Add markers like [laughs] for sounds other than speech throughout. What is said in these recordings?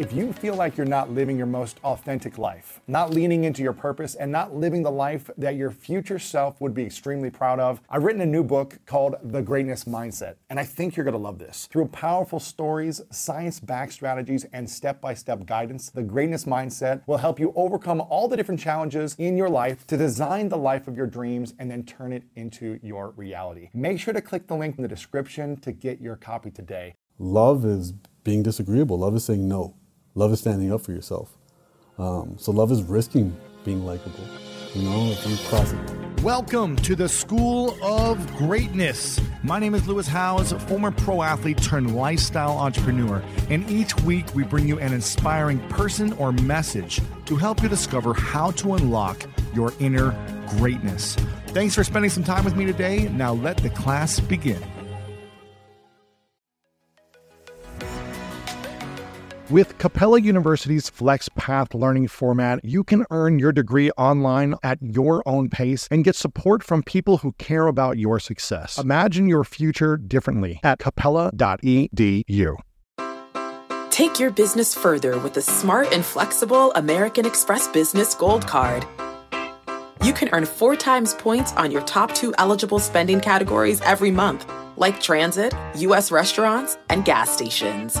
If you feel like you're not living your most authentic life, not leaning into your purpose, and not living the life that your future self would be extremely proud of, I've written a new book called The Greatness Mindset, and I think you're gonna love this. Through powerful stories, science backed strategies, and step by step guidance, The Greatness Mindset will help you overcome all the different challenges in your life to design the life of your dreams and then turn it into your reality. Make sure to click the link in the description to get your copy today. Love is being disagreeable, love is saying no. Love is standing up for yourself. Um, so love is risking being likable. You know, if you cross it. Welcome to the School of Greatness. My name is Lewis Howes, former pro athlete turned lifestyle entrepreneur. And each week we bring you an inspiring person or message to help you discover how to unlock your inner greatness. Thanks for spending some time with me today. Now let the class begin. With Capella University's Flex Path learning format, you can earn your degree online at your own pace and get support from people who care about your success. Imagine your future differently at capella.edu. Take your business further with the smart and flexible American Express Business Gold Card. You can earn four times points on your top two eligible spending categories every month, like transit, U.S. restaurants, and gas stations.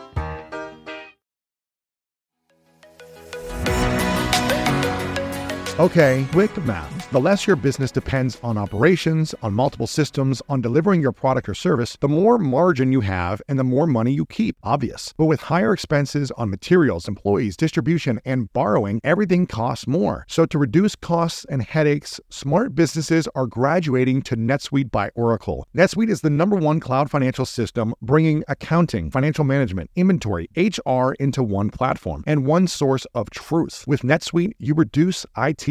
Okay, quick math. The less your business depends on operations, on multiple systems, on delivering your product or service, the more margin you have and the more money you keep. Obvious. But with higher expenses on materials, employees, distribution, and borrowing, everything costs more. So to reduce costs and headaches, smart businesses are graduating to NetSuite by Oracle. NetSuite is the number one cloud financial system bringing accounting, financial management, inventory, HR into one platform and one source of truth. With NetSuite, you reduce IT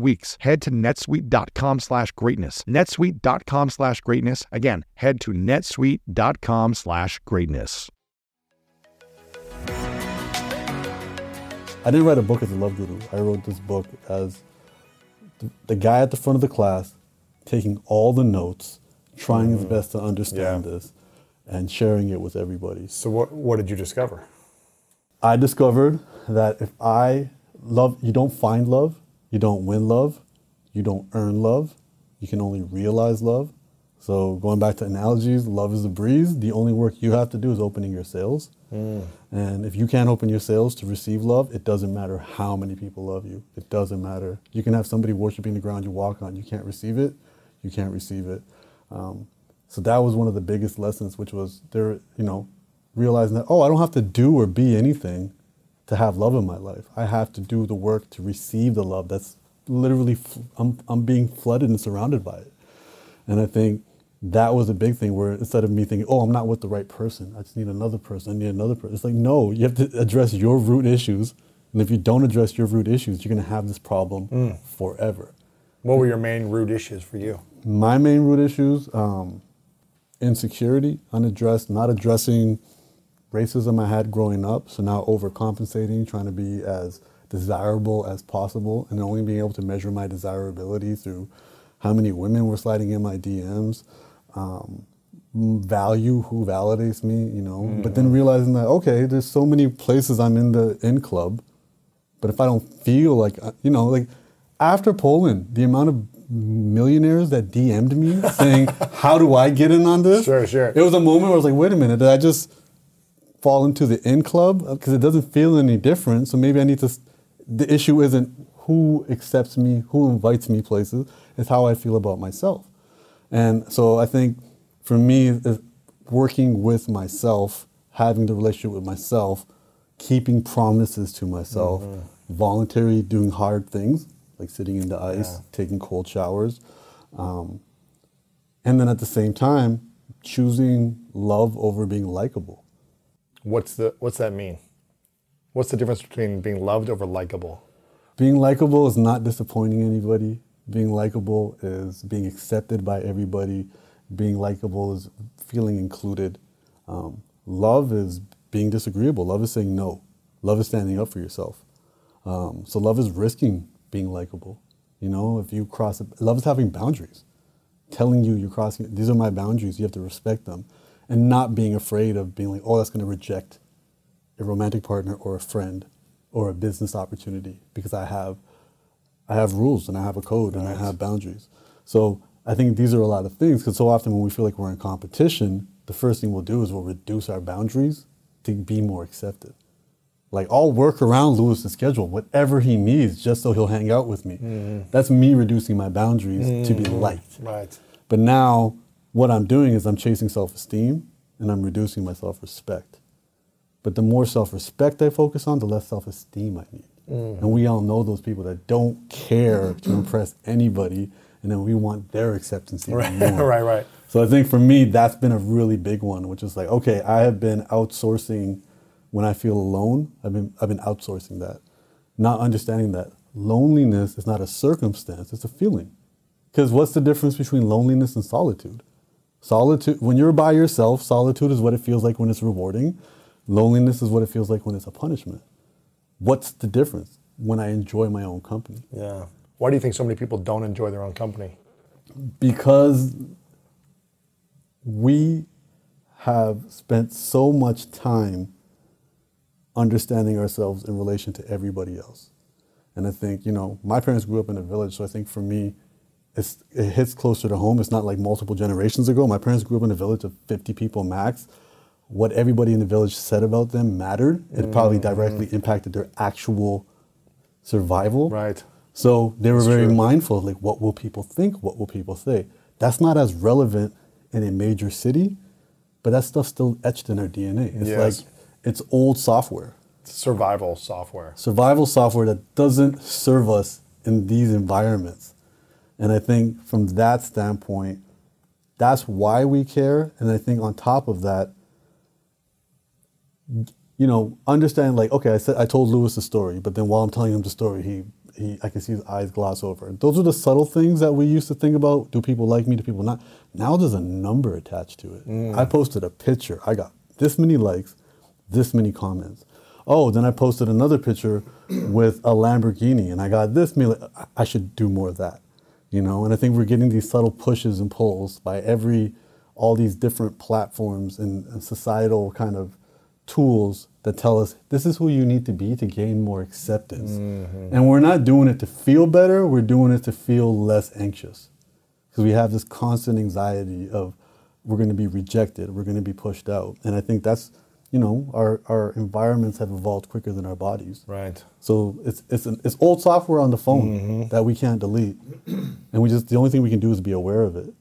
weeks. Head to netsuite.com slash greatness. netsuite.com slash greatness. Again, head to netsuite.com slash greatness. I didn't write a book as a love guru. I wrote this book as the, the guy at the front of the class taking all the notes, trying his mm. best to understand Yeah. this, and sharing it with everybody. So, what, what did you discover? I discovered that if I love, you don't find love, you don't win love, you don't earn love, you can only realize love. So, going back to analogies, love is a breeze. The only work you have to do is opening your sails. And if you can't open your sails to receive love, it doesn't matter how many people love you. It doesn't matter. You can have somebody worshiping the ground you walk on. You can't receive it, you can't receive it. Um, so that was one of the biggest lessons, which was there, you know, realizing that, oh, I don't have to do or be anything to have love in my life. I have to do the work to receive the love. That's literally, I'm, I'm being flooded and surrounded by it. And I think that was a big thing where instead of me thinking, oh, I'm not with the right person, I just need another person, I need another person. It's like, no, you have to address your root issues. And if you don't address your root issues, you're going to have this problem forever. What were your main root issues for you? My main root issues um, insecurity, unaddressed, not addressing racism I had growing up. So now overcompensating, trying to be as desirable as possible, and only being able to measure my desirability through how many women were sliding in my DMs. Um, value who validates me, you know, but then realizing that okay, there's so many places I'm in the in club, but if I don't feel like uh, you know, like after Poland, the amount of millionaires that DM'd me saying, [laughs] "How do I get in on this?" Sure, sure. It was a moment where I was like, "Wait a minute, did I just fall into the in club because it doesn't feel any different?" So maybe I need to. The issue isn't who accepts me, who invites me places. It's how I feel about myself. And so I think for me, working with myself, having the relationship with myself keeping promises to myself, voluntarily doing hard things like sitting in the ice, Yeah. taking cold showers, um, and then at the same time choosing love over being likable. What's the what's that mean? What's the difference between being loved over likable? Being likable is not disappointing anybody. Being likable is being accepted by everybody. Being likable is feeling included. Um, love is being disagreeable. Love is saying no. Love is standing up for yourself. Um, so love is risking being likable. You know, if you cross, love is having boundaries, telling you you're crossing. These are my boundaries. You have to respect them, and not being afraid of being like, oh, that's going to reject a romantic partner or a friend or a business opportunity because I have I have rules and I have a code and I have boundaries. So I think these are a lot of things because so often when we feel like we're in competition, the first thing we'll do is we'll reduce our boundaries to be more accepted. Like I'll work around Lewis's schedule, whatever he needs, just so he'll hang out with me. Mm. That's me reducing my boundaries to be mm. liked. Right. But now what I'm doing is I'm chasing self-esteem and I'm reducing my self-respect. But the more self-respect I focus on, the less self-esteem I need. Mm. And we all know those people that don't care to impress anybody, and then we want their acceptance even Right. [laughs] more. right. Right. So I think for me, that's been a really big one, which is like, okay, I have been outsourcing when I feel alone. I've been I've been outsourcing that, not understanding that loneliness is not a circumstance; it's a feeling. Because what's the difference between loneliness and solitude? Solitude, when you're by yourself, solitude is what it feels like when it's rewarding. Loneliness is what it feels like when it's a punishment. What's the difference when I enjoy my own company? Yeah. Why do you think so many people don't enjoy their own company? because we have spent so much time understanding ourselves in relation to everybody else. And I think, you know, my parents grew up in a village, so I think for me, it's, it hits closer to home. It's not like multiple generations ago. My parents grew up in a village of 50 people max. What everybody in the village said about them mattered. It probably mm. directly impacted their actual survival. Right. So they were That's very true. mindful of like what will people think, what will people say. That's not as relevant in a major city, but that stuff's still etched in our DNA. It's Yes. like it's old software, Survival software. survival software that doesn't serve us in these environments. And I think from that standpoint, that's why we care. And I think on top of that, you know, understand like, okay, I said I told Lewis the story, but then while I'm telling him the story, he he I can see his eyes gloss over. Those are the subtle things that we used to think about. Do people like me? Do people not? Now there's a number attached to it. Mm. I posted a picture. I got this many likes, this many comments. Oh, then I posted another picture with a Lamborghini and I got this many. I should do more of that. You know, and I think we're getting these subtle pushes and pulls by every all these different platforms and, and societal kind of tools that tell us this is who you need to be to gain more acceptance. Mm-hmm. And we're not doing it to feel better, we're doing it to feel less anxious. Because we have this constant anxiety of we're going to be rejected, we're going to be pushed out. And I think that's, you know, our, our environments have evolved quicker than our bodies. Right. So it's it's an, it's old software on the phone mm-hmm. that we can't delete, [clears throat] and we just the only thing we can do is be aware of it.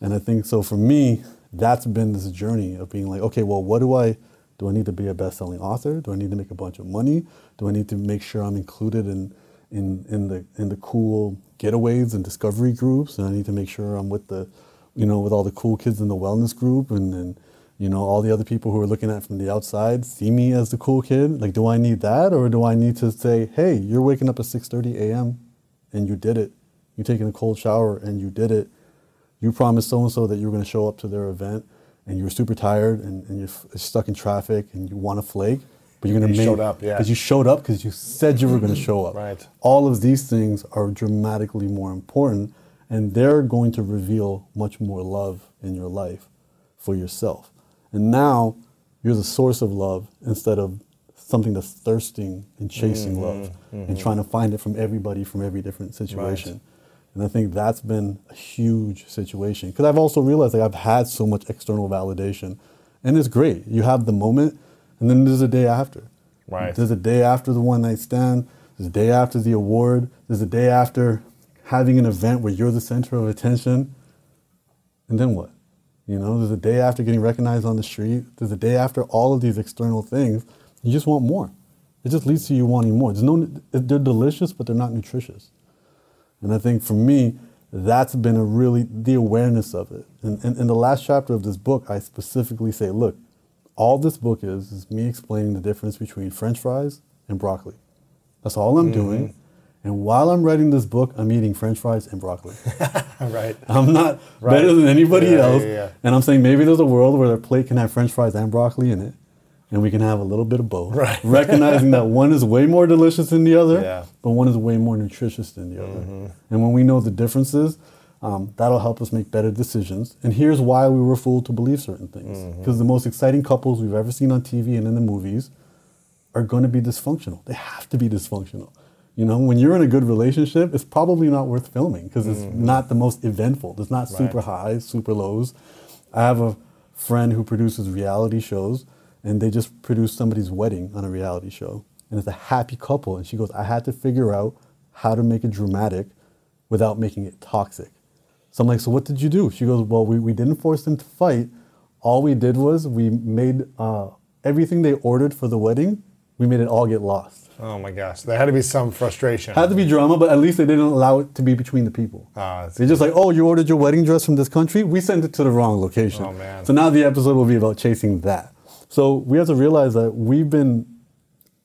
And I think so for me, that's been this journey of being like, okay, well, what do I do? I need to be a best-selling author? Do I need to make a bunch of money? Do I need to make sure I'm included in in in the in the cool getaways and discovery groups? And I need to make sure I'm with the, you know, with all the cool kids in the wellness group and and you know, all the other people who are looking at it from the outside see me as the cool kid. Like, do I need that, or do I need to say, "Hey, you're waking up at 6:30 a.m. and you did it. You're taking a cold shower and you did it. You promised so and so that you were going to show up to their event, and you were super tired and, and you're f- stuck in traffic and you want to flake, but you're going to You make showed up, yeah. because you showed up because you said you were going to show up. Right. All of these things are dramatically more important, and they're going to reveal much more love in your life for yourself. And now you're the source of love instead of something that's thirsting and chasing mm-hmm. love and mm-hmm. trying to find it from everybody from every different situation. And I think that's been a huge situation because I've also realized like I've had so much external validation, and it's great. You have the moment, and then there's a day after. Right. There's a day after the one night stand. There's a day after the award. There's a day after having an event where you're the center of attention. And then what? You know, there's a day after getting recognized on the street. There's a day after all of these external things. You just want more. It just leads to you wanting more. There's no, they're delicious, but they're not nutritious. And I think for me, that's been a really, the awareness of it. And in the last chapter of this book, I specifically say, look, all this book is, is me explaining the difference between french fries and broccoli. That's all I'm mm-hmm. doing. And while I'm writing this book, I'm eating french fries and broccoli. [laughs] right. I'm not Right. better than anybody Yeah, else. yeah, yeah. And I'm saying maybe there's a world where their plate can have french fries and broccoli in it. And we can have a little bit of both. Right. [laughs] Recognizing that one is way more delicious than the other, Yeah. but one is way more nutritious than the other. Mm-hmm. And when we know the differences, um, that'll help us make better decisions. And here's why we were fooled to believe certain things. Because the most exciting couples we've ever seen on TV and in the movies are going to be dysfunctional. They have to be dysfunctional. You know, when you're in a good relationship, it's probably not worth filming because it's not the most eventful. There's not super Right. highs, super lows. I have a friend who produces reality shows, and they just produced somebody's wedding on a reality show, and it's a happy couple. And she goes, "I had to figure out how to make it dramatic without making it toxic." So I'm like, "So what did you do?" She goes, "Well, we, we didn't force them to fight. All we did was we made uh, everything they ordered for the wedding. We made it all get lost." Oh my gosh, there had to be some frustration. Had to be drama, but at least they didn't allow it to be between the people. Ah, They're just like, oh, you ordered your wedding dress from this country? We sent it to the wrong location. Oh, man. So now the episode will be about chasing that. So we have to realize that we've been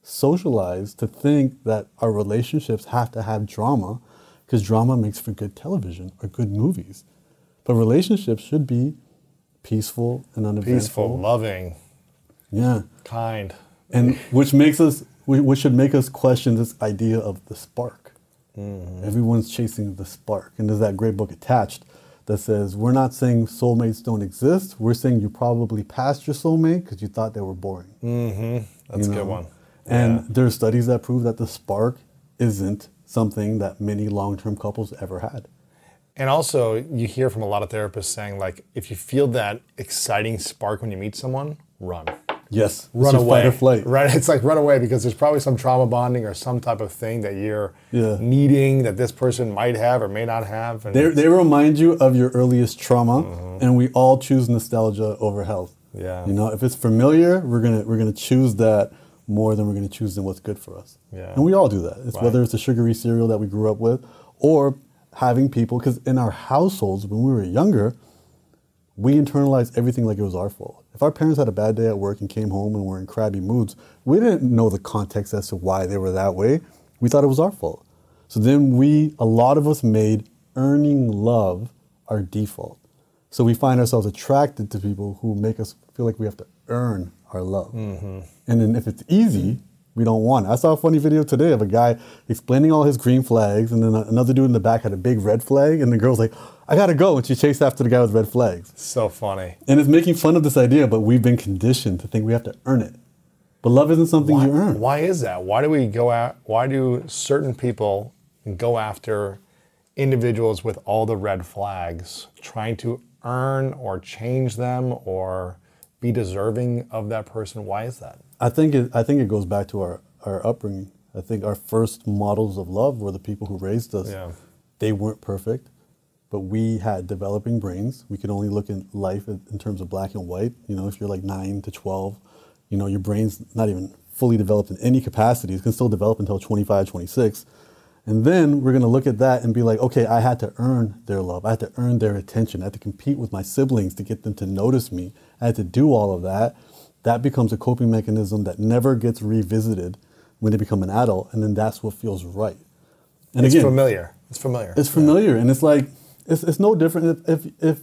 socialized to think that our relationships have to have drama because drama makes for good television or good movies. But relationships should be peaceful and uneventful. peaceful, loving, Yeah kind. and which makes us which should make us question this idea of the spark mm-hmm. everyone's chasing the spark and there's that great book attached that says we're not saying soulmates don't exist we're saying you probably passed your soulmate because you thought they were boring mm-hmm. That's you a good one. and Yeah. there are studies that prove that the spark isn't something that many long-term couples ever had And also, you hear from a lot of therapists saying, like, if you feel that exciting spark when you meet someone, run. Yes Run away. fight or flight [laughs] Right? It's like run away because there's probably some trauma bonding or some type of thing that you're Yeah. needing that this person might have or may not have. And They, they remind you of your earliest trauma, and we all choose nostalgia over health. Mm-hmm. Yeah. You know, if it's familiar, we're gonna we're gonna choose that more than we're gonna choose than what's good for us. Yeah. And we all do that. It's Right. whether it's the sugary cereal that we grew up with, or having people. Because in our households, when we were younger, we internalized everything like it was our fault. If our parents had a bad day at work and came home and were in crabby moods, we didn't know the context as to why they were that way. We thought it was our fault. So then we, a lot of us made earning love our default. So we find ourselves attracted to people who make us feel like we have to earn our love. Mm-hmm. And then if it's easy, we don't want it. I saw a funny video today of a guy explaining all his green flags, and then another dude in the back had a big red flag, and the girl's like, I gotta go. And she chased after the guy with red flags. so funny. And it's making fun of this idea, but we've been conditioned to think we have to earn it. But love isn't something Why, you earn. why is that? Why do we go out? Why do certain people go after individuals with all the red flags, trying to earn or change them or be deserving of that person? Why is that? I think it, I think it goes back to our, our upbringing. I think our first models of love were the people who raised us. Yeah. They weren't perfect, but we had developing brains. We could only look at life in, terms of black and white. You know, if you're like nine to 12, you know, your brain's not even fully developed in any capacity. It can still develop until 25, 26. And then we're going to look at that and be like, okay, I had to earn their love. I had to earn their attention. I had to compete with my siblings to get them to notice me. I had to do all of that. That becomes a coping mechanism that never gets revisited when they become an adult. And then that's what feels right. And It's again, familiar. It's familiar. it's familiar, and it's like it's, it's no different if if if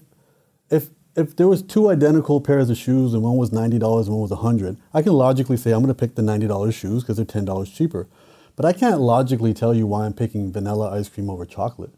if if there was two identical pairs of shoes and one was ninety dollars and one was a hundred, I can logically say I'm going to pick the ninety dollars shoes because they're ten dollars cheaper, but I can't logically tell you why I'm picking vanilla ice cream over chocolate.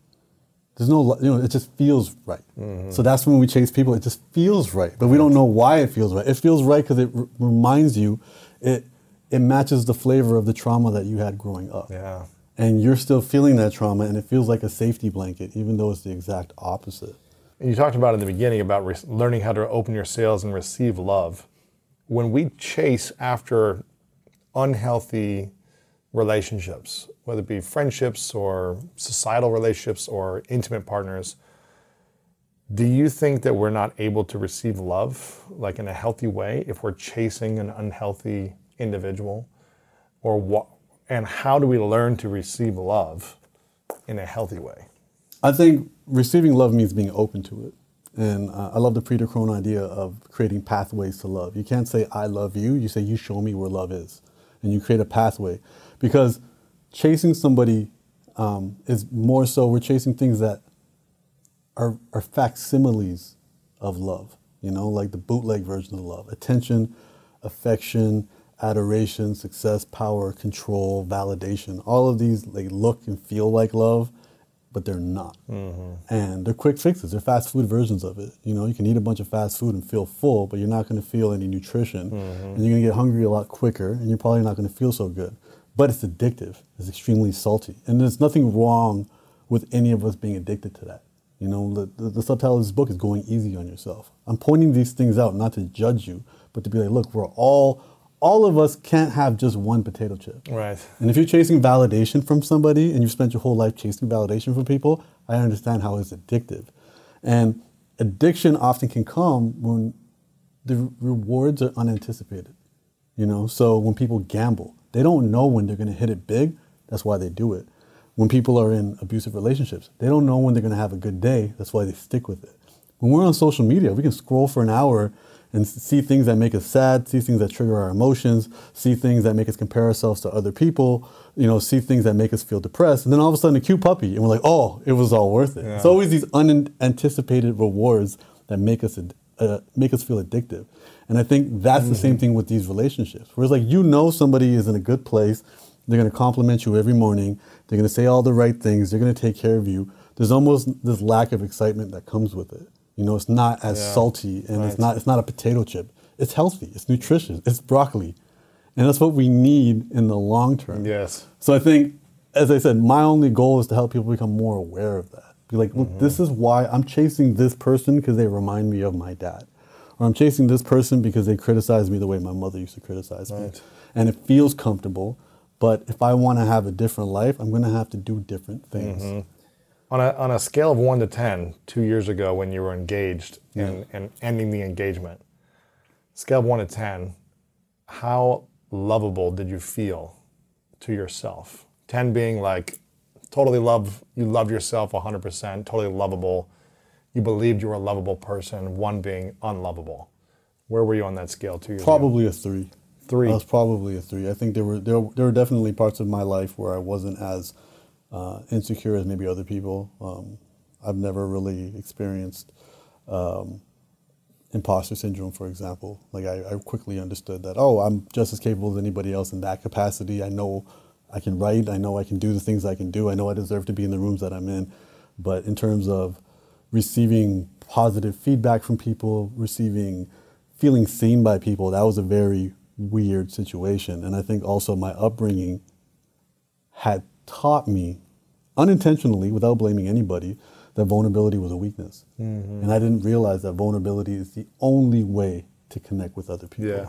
There's no, you know, it just feels right. Mm-hmm. So that's when we chase people. It just feels right, but we don't know why it feels right. It feels right because it r- reminds you, it it matches the flavor of the trauma that you had growing up yeah. And you're still feeling that trauma and it feels like a safety blanket even though it's the exact opposite And You talked about in the beginning about re- learning how to open your sails and receive love. When we chase after unhealthy relationships, whether it be friendships or societal relationships or intimate partners, do you think that we're not able to receive love like in a healthy way if we're chasing an unhealthy individual, or what? And how do we learn to receive love in a healthy way? I think receiving love means being open to it. And uh, I love the Peter Crone idea of creating pathways to love. You can't say, I love you. You say, you show me where love is. And you create a pathway. Because chasing somebody um, is more so, we're chasing things that are, are facsimiles of love, you know, like the bootleg version of love attention, affection, adoration, success, power, control, validation. All of these they look and feel like love, but they're not. Mm-hmm. And they're quick fixes. They're fast food versions of it. You know, you can eat a bunch of fast food and feel full, but you're not going to feel any nutrition, mm-hmm. and you're going to get hungry a lot quicker, and you're probably not going to feel so good. But it's addictive. It's extremely salty, and there's nothing wrong with any of us being addicted to that. You know, the, the, the subtitle of this book is Going Easy on Yourself. I'm pointing these things out not to judge you, but to be like, look, we're all, all of us can't have just one potato chip. Right. And if you're chasing validation from somebody and you've spent your whole life chasing validation from people, I understand how it's addictive. And addiction often can come when the rewards are unanticipated. You know, so when people gamble, they don't know when they're going to hit it big. That's why they do it. When people are in abusive relationships, they don't know when they're going to have a good day. That's why they stick with it. When we're on social media, we can scroll for an hour and see things that make us sad, see things that trigger our emotions, see things that make us compare ourselves to other people, you know, see things that make us feel depressed. And then all of a sudden, a cute puppy, and we're like, oh, it was all worth it. It's always these unanticipated rewards that make us uh, make us feel addictive. And I think that's the same thing with these relationships. Whereas, like, you know, somebody is in a good place, they're going to compliment you every morning, they're going to say all the right things, they're going to take care of you. There's almost this lack of excitement that comes with it. You know, it's not as Yeah. salty and it's not it's not a potato chip. It's healthy, it's nutritious, it's broccoli. And that's what we need in the long term. Yes. So I think, as I said, my only goal is to help people become more aware of that. Be like, look, Mm-hmm. this is why I'm chasing this person because they remind me of my dad. Or I'm chasing this person because they criticize me the way my mother used to criticize me. And it feels comfortable. But if I want to have a different life, I'm going to have to do different things. Mm-hmm. On a, on a scale of one to 10, two years ago when you were engaged and, and ending the engagement, scale of one to 10, how lovable did you feel to yourself? 10 being like totally love, you love yourself 100%, totally lovable. You believed you were a lovable person, one being unlovable. Where were you on that scale two years ago? Probably a three. Three. I was probably a three. I think there were there, there were definitely parts of my life where I wasn't as uh, insecure as maybe other people. Um, I've never really experienced um, imposter syndrome, for example. Like I, I quickly understood that oh, I'm just as capable as anybody else in that capacity. I know I can write. I know I can do the things I can do. I know I deserve to be in the rooms that I'm in. But in terms of receiving positive feedback from people, receiving feeling seen by people, that was a very weird situation. And I think also my upbringing had taught me unintentionally, without blaming anybody, that vulnerability was a weakness. Mm-hmm. And I didn't realize that vulnerability is the only way to connect with other people. Yeah.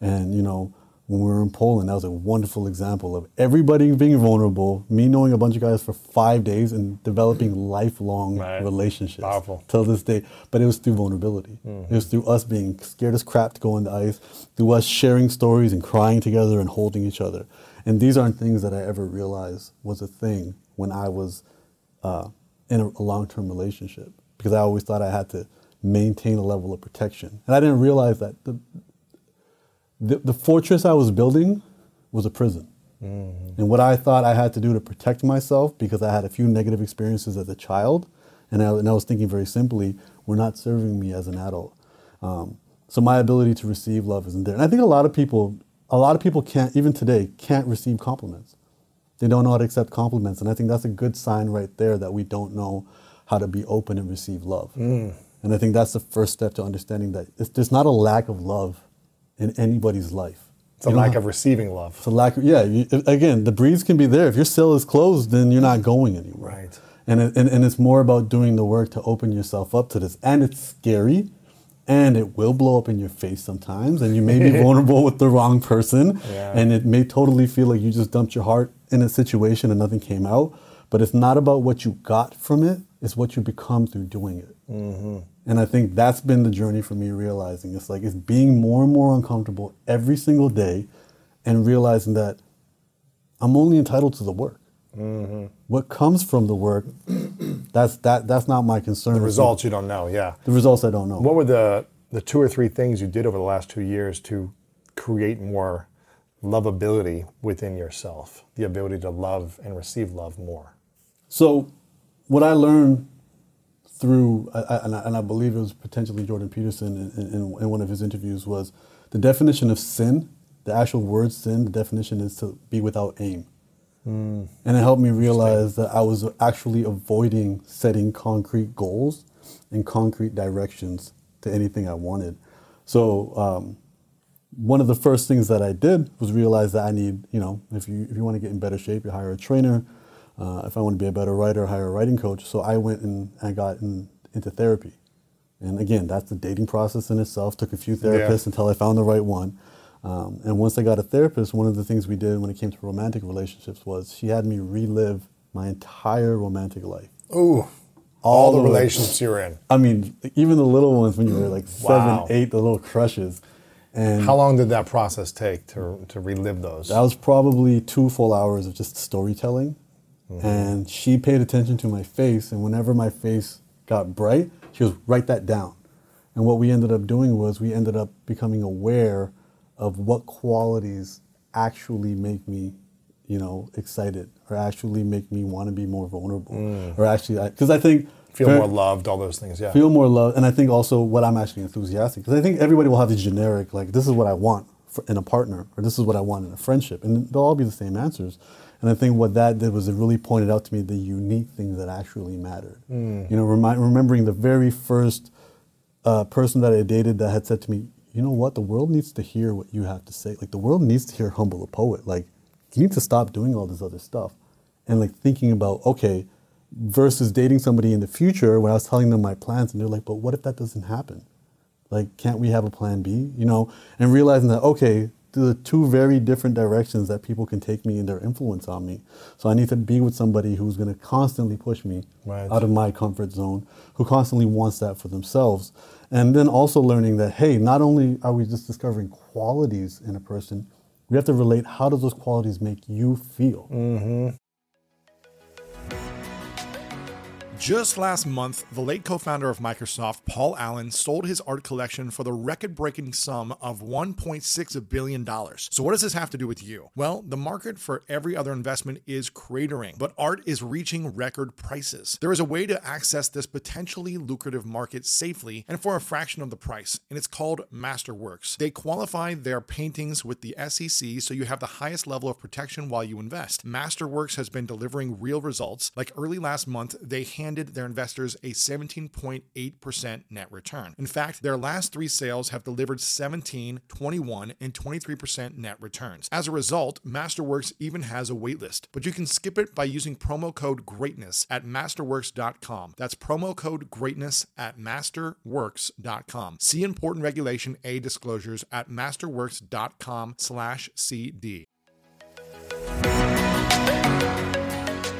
And, you know, when we were in Poland, that was a wonderful example of everybody being vulnerable, me knowing a bunch of guys for five days and developing [laughs] lifelong Right. relationships Powerful. till this day. But it was through vulnerability. It was mm-hmm. through us being scared as crap to go on the ice, through us sharing stories and crying together and holding each other. And these aren't things that I ever realized was a thing when I was uh, in a, a long-term relationship because I always thought I had to maintain a level of protection, and I didn't realize that the the, the fortress I was building was a prison. And what I thought I had to do to protect myself because I had a few negative experiences as a child, and I, and I was thinking very simply, were not serving me as an adult. Um, so my ability to receive love isn't there. And I think a lot of people, a lot of people can't, even today, can't receive compliments. They don't know how to accept compliments. And I think that's a good sign right there that we don't know how to be open and receive love. Mm. And I think that's the first step to understanding that it's, there's not a lack of love in anybody's life. It's a You lack have- of receiving love. it's a lack of, yeah, you, again, the breeze can be there. If your cell is closed, then you're not going anywhere. Right. And, it, and, and it's more about doing the work to open yourself up to this. And it's scary and it will blow up in your face sometimes. And you may be [laughs] vulnerable with the wrong person. Yeah. And it may totally feel like you just dumped your heart in a situation and nothing came out. But it's not about what you got from it, it's what you become through doing it. Mm-hmm. And I think that's been the journey for me realizing it's like it's being more and more uncomfortable every single day and realizing that I'm only entitled to the work. Mm-hmm. What comes from the work, that's that that's not my concern. The results you don't know, yeah. The results I don't know. What were the the two or three things you did over the last two years to create more lovability within yourself, the ability to love and receive love more? So, what I learned through, I, I, and, I, and I believe it was potentially Jordan Peterson in, in, in one of his interviews, was the definition of sin, the actual word sin, the definition is to be without aim. Mm. And it helped me realize that I was actually avoiding setting concrete goals and concrete directions to anything I wanted. So, um, one of the first things that I did was realize that I need, you know, if you if you want to get in better shape, you hire a trainer. Uh, if I want to be a better writer, hire a writing coach. So I went and I got in, into therapy. And again, that's the dating process in itself. Took a few therapists yeah. until I found the right one. Um, and once I got a therapist, one of the things we did when it came to romantic relationships was she had me relive my entire romantic life. Ooh, all, all the, relationships you were in. I mean, even the little ones when you were like wow. seven, eight, the little crushes. And how long did that process take to, to relive those? That was probably two full hours of just storytelling. Mm-hmm. And she paid attention to my face, and whenever my face got bright, she was write that down. And what we ended up doing was we ended up becoming aware of what qualities actually make me, you know, excited, or actually make me want to be more vulnerable, mm. or actually, because I, I think feel more loved, all those things. Yeah, feel more loved, and I think also what I'm actually enthusiastic because I think everybody will have the generic like this is what I want for, in a partner, or this is what I want in a friendship, and they'll all be the same answers. And I think what that did was it really pointed out to me the unique things that actually mattered. Mm. You know, remi- remembering the very first uh, person that I dated that had said to me, you know what, the world needs to hear what you have to say. Like the world needs to hear Humble the Poet. Like you need to stop doing all this other stuff. And like thinking about, okay, versus dating somebody in the future when I was telling them my plans and they're like, but what if that doesn't happen? Like, can't we have a plan B? You know, and realizing that, okay, the two very different directions that people can take me and their influence on me. So I need to be with somebody who's going to constantly push me right. out of my comfort zone, who constantly wants that for themselves. And then also learning that, hey, not only are we just discovering qualities in a person, we have to relate how do those qualities make you feel? Mm-hmm. Just last month, the late co founder of Microsoft, Paul Allen, sold his art collection for the record breaking sum of $1.6 billion. So, what does this have to do with you? Well, the market for every other investment is cratering, but art is reaching record prices. There is a way to access this potentially lucrative market safely and for a fraction of the price, and it's called Masterworks. They qualify their paintings with the SEC so you have the highest level of protection while you invest. Masterworks has been delivering real results. Like early last month, they handed their investors a 17.8% net return. In fact, their last three sales have delivered 17, 21, and 23% net returns. As a result, Masterworks even has a waitlist, but you can skip it by using promo code GREATNESS at masterworks.com. That's promo code GREATNESS at masterworks.com. See important regulation A disclosures at masterworks.com/cd.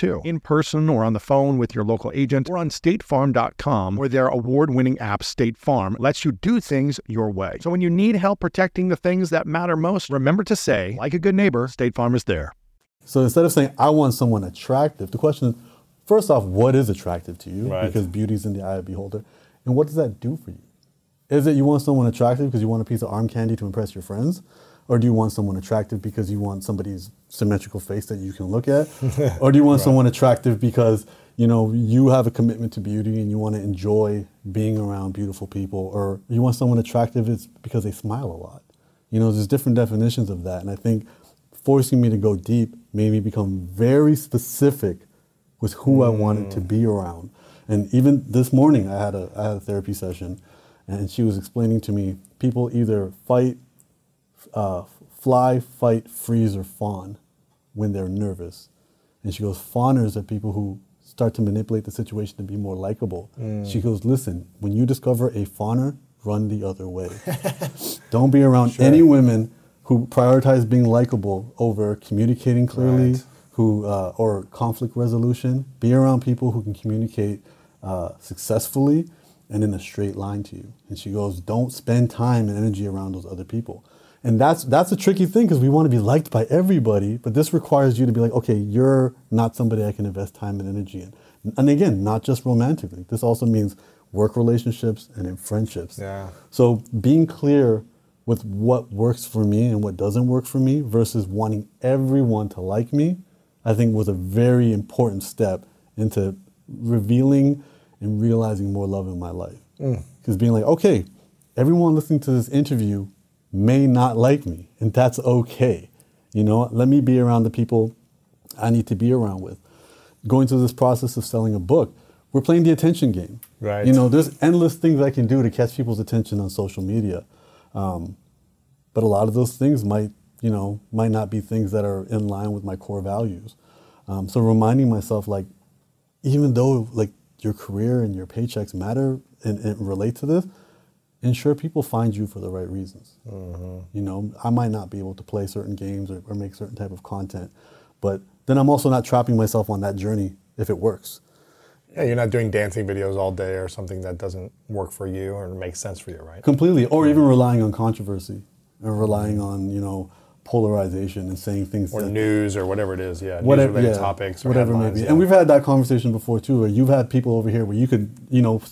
too, in person or on the phone with your local agent or on statefarm.com, where their award winning app, State Farm, lets you do things your way. So when you need help protecting the things that matter most, remember to say, like a good neighbor, State Farm is there. So instead of saying, I want someone attractive, the question is, first off, what is attractive to you? Right. Because beauty's in the eye of the beholder. And what does that do for you? Is it you want someone attractive because you want a piece of arm candy to impress your friends? Or do you want someone attractive because you want somebody's symmetrical face that you can look at? [laughs] or do you want right. someone attractive because you know you have a commitment to beauty and you want to enjoy being around beautiful people? Or you want someone attractive is because they smile a lot? You know, there's different definitions of that, and I think forcing me to go deep made me become very specific with who mm. I wanted to be around. And even this morning, I had a I had a therapy session, and she was explaining to me people either fight uh, fly, fight, freeze, or fawn when they're nervous. And she goes, fawners are people who start to manipulate the situation to be more likable. Mm. She goes, listen, when you discover a fawner, run the other way. [laughs] Don't be around sure. any women who prioritize being likable over communicating clearly, right. who uh, or conflict resolution. Be around people who can communicate uh, successfully and in a straight line to you. And she goes, don't spend time and energy around those other people. And that's that's a tricky thing because we want to be liked by everybody, but this requires you to be like, okay, you're not somebody I can invest time and energy in. And again, not just romantically. This also means work relationships and in friendships. Yeah. So being clear with what works for me and what doesn't work for me versus wanting everyone to like me, I think was a very important step into revealing and realizing more love in my life. Because mm. being like, okay, everyone listening to this interview may not like me, and that's okay. You know, let me be around the people I need to be around with. Going through this process of selling a book, we're playing the attention game. Right. You know, there's endless things I can do to catch people's attention on social media, um, but a lot of those things might, you know, might not be things that are in line with my core values. Um, so reminding myself, like, even though like your career and your paychecks matter and, and relate to this, ensure people find you for the right reasons. Mm-hmm. You know, I might not be able to play certain games or, or, make certain type of content, but then I'm also not trapping myself on that journey if it works. Yeah, you're not doing dancing videos all day or something that doesn't work for you or makes sense for you, right? Completely, or even relying on controversy and relying on you know polarization and saying things or news or whatever it is. Yeah, whatever yeah, topics, whatever maybe. Yeah. And we've had that conversation before too, where you've had people over here where you could you know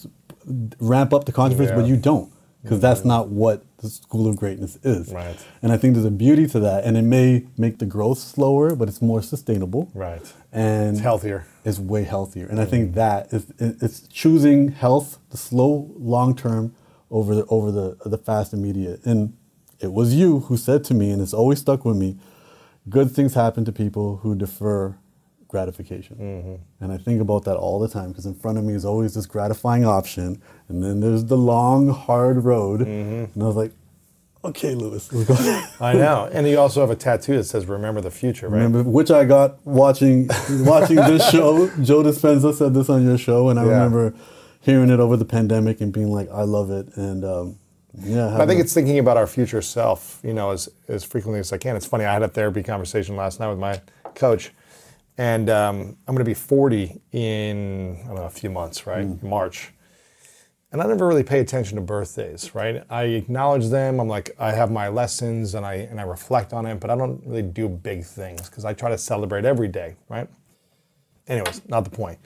ramp up the controversy, yeah. but you don't because that's not what the school of greatness is. Right. And I think there's a beauty to that, and it may make the growth slower, but it's more sustainable. Right. And it's healthier. It's way healthier, and mm-hmm. I think that is it's choosing health, the slow long term, over the over the the fast immediate. And it was you who said to me, and it's always stuck with me. Good things happen to people who defer gratification. Mm-hmm. And I think about that all the time because in front of me is always this gratifying option, and then there's the long, hard road. Mm-hmm. And I was like, okay, Lewis. [laughs] I know. And you also have a tattoo that says "Remember the Future," right? Remember, which I got watching watching this [laughs] show. Joe Dispenza said this on your show, and I yeah. remember hearing it over the pandemic and being like, I love it. And um, yeah, I think it's thinking about our future self, you know, as, as frequently as I can. It's funny, I had a therapy conversation last night with my coach And um, I'm going to be 40 in I don't know, a few months, right? March. And I never really pay attention to birthdays, right? I acknowledge them. I'm like, I have my lessons and I and I reflect on it, but I don't really do big things because I try to celebrate every day, right? Anyways, not the point.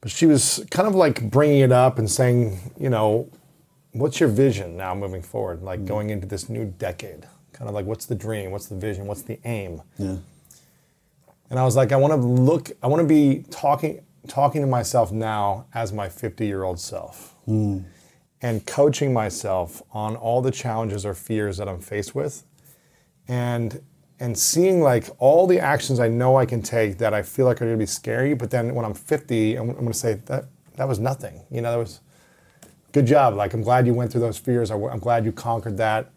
But she was kind of like bringing it up and saying, you know, what's your vision now moving forward, like going into this new decade? Kind of like, what's the dream? What's the vision? What's the aim? Yeah. And I was like, I want to look, I want to be talking talking to myself now as my 50 year old self hmm. and coaching myself on all the challenges or fears that I'm faced with and and seeing like all the actions I know I can take that I feel like are going to be scary, but then when I'm 50, I'm, I'm going to say that that was nothing. You know, that was good job. Like I'm glad you went through those fears. I, am glad you conquered that.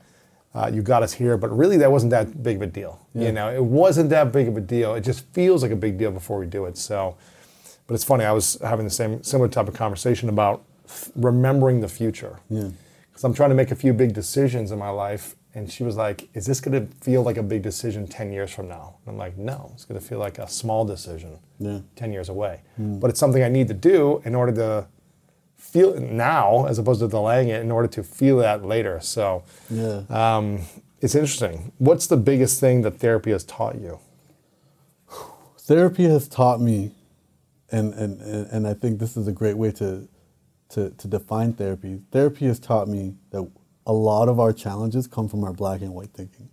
Uh, you got us here, but really that wasn't that big of a deal. You know, it wasn't that big of a deal. It just feels like a big deal before we do it. So, but it's funny. I was having the same similar type of conversation about f- remembering the future. Yeah. Because I'm trying to make a few big decisions in my life, and she was like, "Is this going to feel like a big decision 10 years from now?" And I'm like, "No, it's going to feel like a small decision Yeah. 10 years away." But it's something I need to do in order to feel it now, as opposed to delaying it in order to feel that later. So, Yeah. um, it's interesting. What's the biggest thing that therapy has taught you? therapy has taught me, and, and, and and I think this is a great way to, to, to define therapy. Therapy has taught me that a lot of our challenges come from our black and white thinking.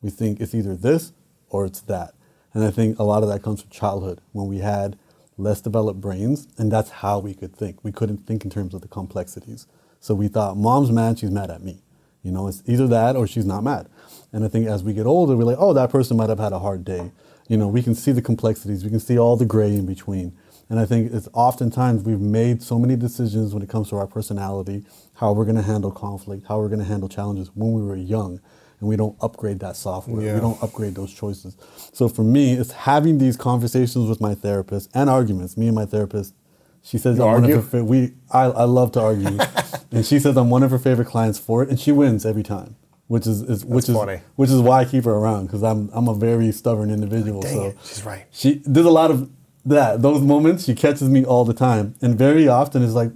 We think it's either this or it's that. And I think a lot of that comes from childhood when we had less developed brains, and that's how we could think. We couldn't think in terms of the complexities. So we thought, mom's mad, she's mad at me. You know, it's either that or she's not mad. And I think as we get older, we're like, oh, that person might have had a hard day. You know, we can see the complexities, we can see all the gray in between. And I think it's oftentimes we've made so many decisions when it comes to our personality, how we're going to handle conflict, how we're going to handle challenges when we were young, and we don't upgrade that software. Yeah. We don't upgrade those choices. So for me, it's having these conversations with my therapist and arguments. Me and my therapist, she says You I'm one of her we I, I love to argue, [laughs] and she says I'm one of her favorite clients for it, and she wins every time, which is, is which is funny. which is why I keep her around because I'm I'm a very stubborn individual. Dang so it, she's right. she there's a lot of that those moments she catches me all the time, and very often is like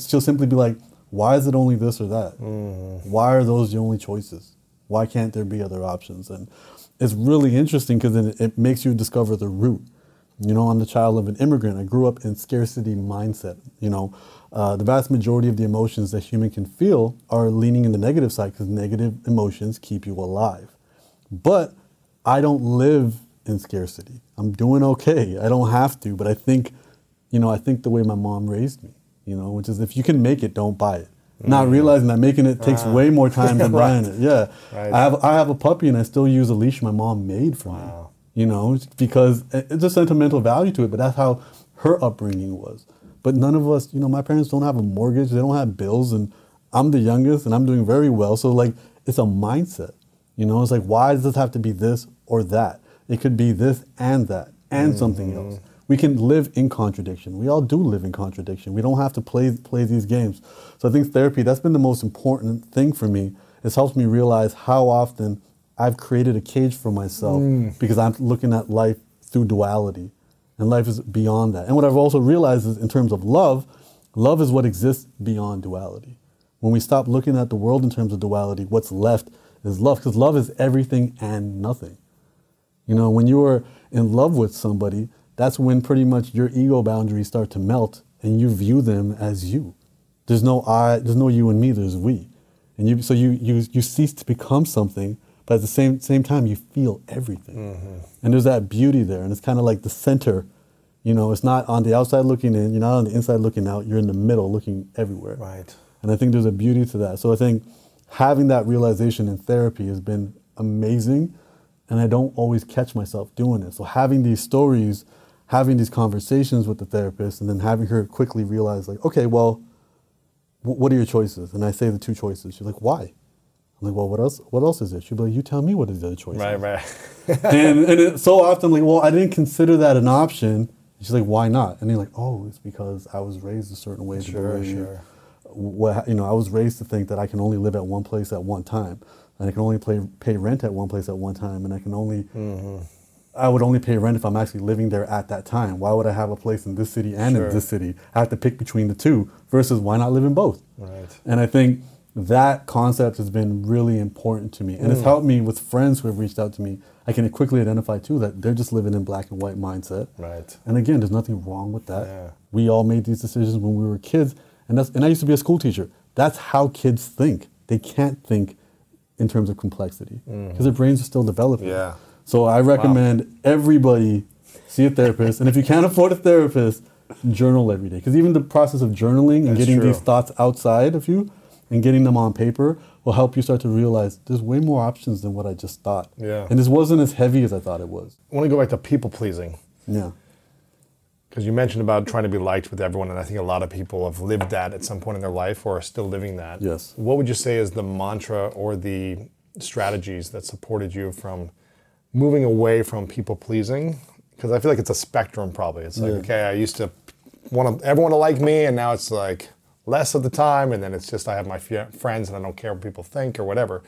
she'll simply be like, "Why is it only this or that? Mm-hmm. Why are those the only choices? Why can't there be other options?" And it's really interesting because it, it makes you discover the root. You know, I'm the child of an immigrant. I grew up in scarcity mindset. You know, uh, the vast majority of the emotions that human can feel are leaning in the negative side because negative emotions keep you alive. But I don't live in scarcity. I'm doing okay. I don't have to, but I think, you know, I think the way my mom raised me, you know, which is if you can make it, don't buy it. Not mm-hmm. realizing that making it takes ah. way more [laughs] time than buying it. Yeah. Right. I have I have a puppy and I still use a leash my mom made for me. You know, because it's a sentimental value to it, but that's how her upbringing was. But none of us, you know, my parents don't have a mortgage, they don't have bills, and I'm the youngest and I'm doing very well. So like it's a mindset. You know, it's like why does this have to be this or that? It could be this and that and something mm-hmm. else. We can live in contradiction. We all do live in contradiction. We don't have to play play these games. So I think therapy that's been the most important thing for me. It's helped me realize how often I've created a cage for myself mm. because I'm looking at life through duality. And life is beyond that. And what I've also realized is in terms of love, love is what exists beyond duality. When we stop looking at the world in terms of duality, what's left is love because love is everything and nothing. You know, when you are in love with somebody, that's when pretty much your ego boundaries start to melt and you view them as you. There's no I, there's no you and me, there's we. And you so you you you cease to become something, but at the same same time you feel everything. Mm-hmm. And there's that beauty there. And it's kind of like the center. You know, it's not on the outside looking in, you're not on the inside looking out, you're in the middle looking everywhere. Right. And I think there's a beauty to that. So I think having that realization in therapy has been amazing. And I don't always catch myself doing it. So having these stories, having these conversations with the therapist, and then having her quickly realize, like, okay, well, wh- what are your choices? And I say the two choices. She's like, why? I'm like, well, what else? What else is there? She'll be like, you tell me what is the other choices. Right, right. [laughs] and and it, so often, like, well, I didn't consider that an option. She's like, why not? And you're like, oh, it's because I was raised a certain way. Sure, sure. what you know, I was raised to think that I can only live at one place at one time, and I can only pay pay rent at one place at one time, and I can only Mm-hmm. I would only pay rent if I'm actually living there at that time. Why would I have a place in this city and Sure. in this city? I have to pick between the two versus why not live in both? Right. And I think that concept has been really important to me. And it's mm. helped me with friends who have reached out to me. I can quickly identify too that they're just living in black and white mindset. Right. And again, there's nothing wrong with that. Yeah. We all made these decisions when we were kids. And that's and I used to be a school teacher. That's how kids think. They can't think in terms of complexity mm. because their brains are still developing. Yeah. So I recommend everybody see a therapist. and if you can't afford a therapist, journal every day. Because even the process of journaling and That's getting true. these thoughts outside of you and getting them on paper will help you start to realize there's way more options than what I just thought. Yeah. And this wasn't as heavy as I thought it was. I want to go back to people pleasing. Yeah. Because you mentioned about trying to be liked with everyone, and I think a lot of people have lived that at some point in their life or are still living that. Yes. What would you say is the mantra or the strategies that supported you from moving away from people pleasing? Because I feel like it's a spectrum, probably. It's like, Yeah. okay, I used to want everyone to like me, and now it's like less of the time, and then it's just I have my f- friends, and I don't care what people think or whatever.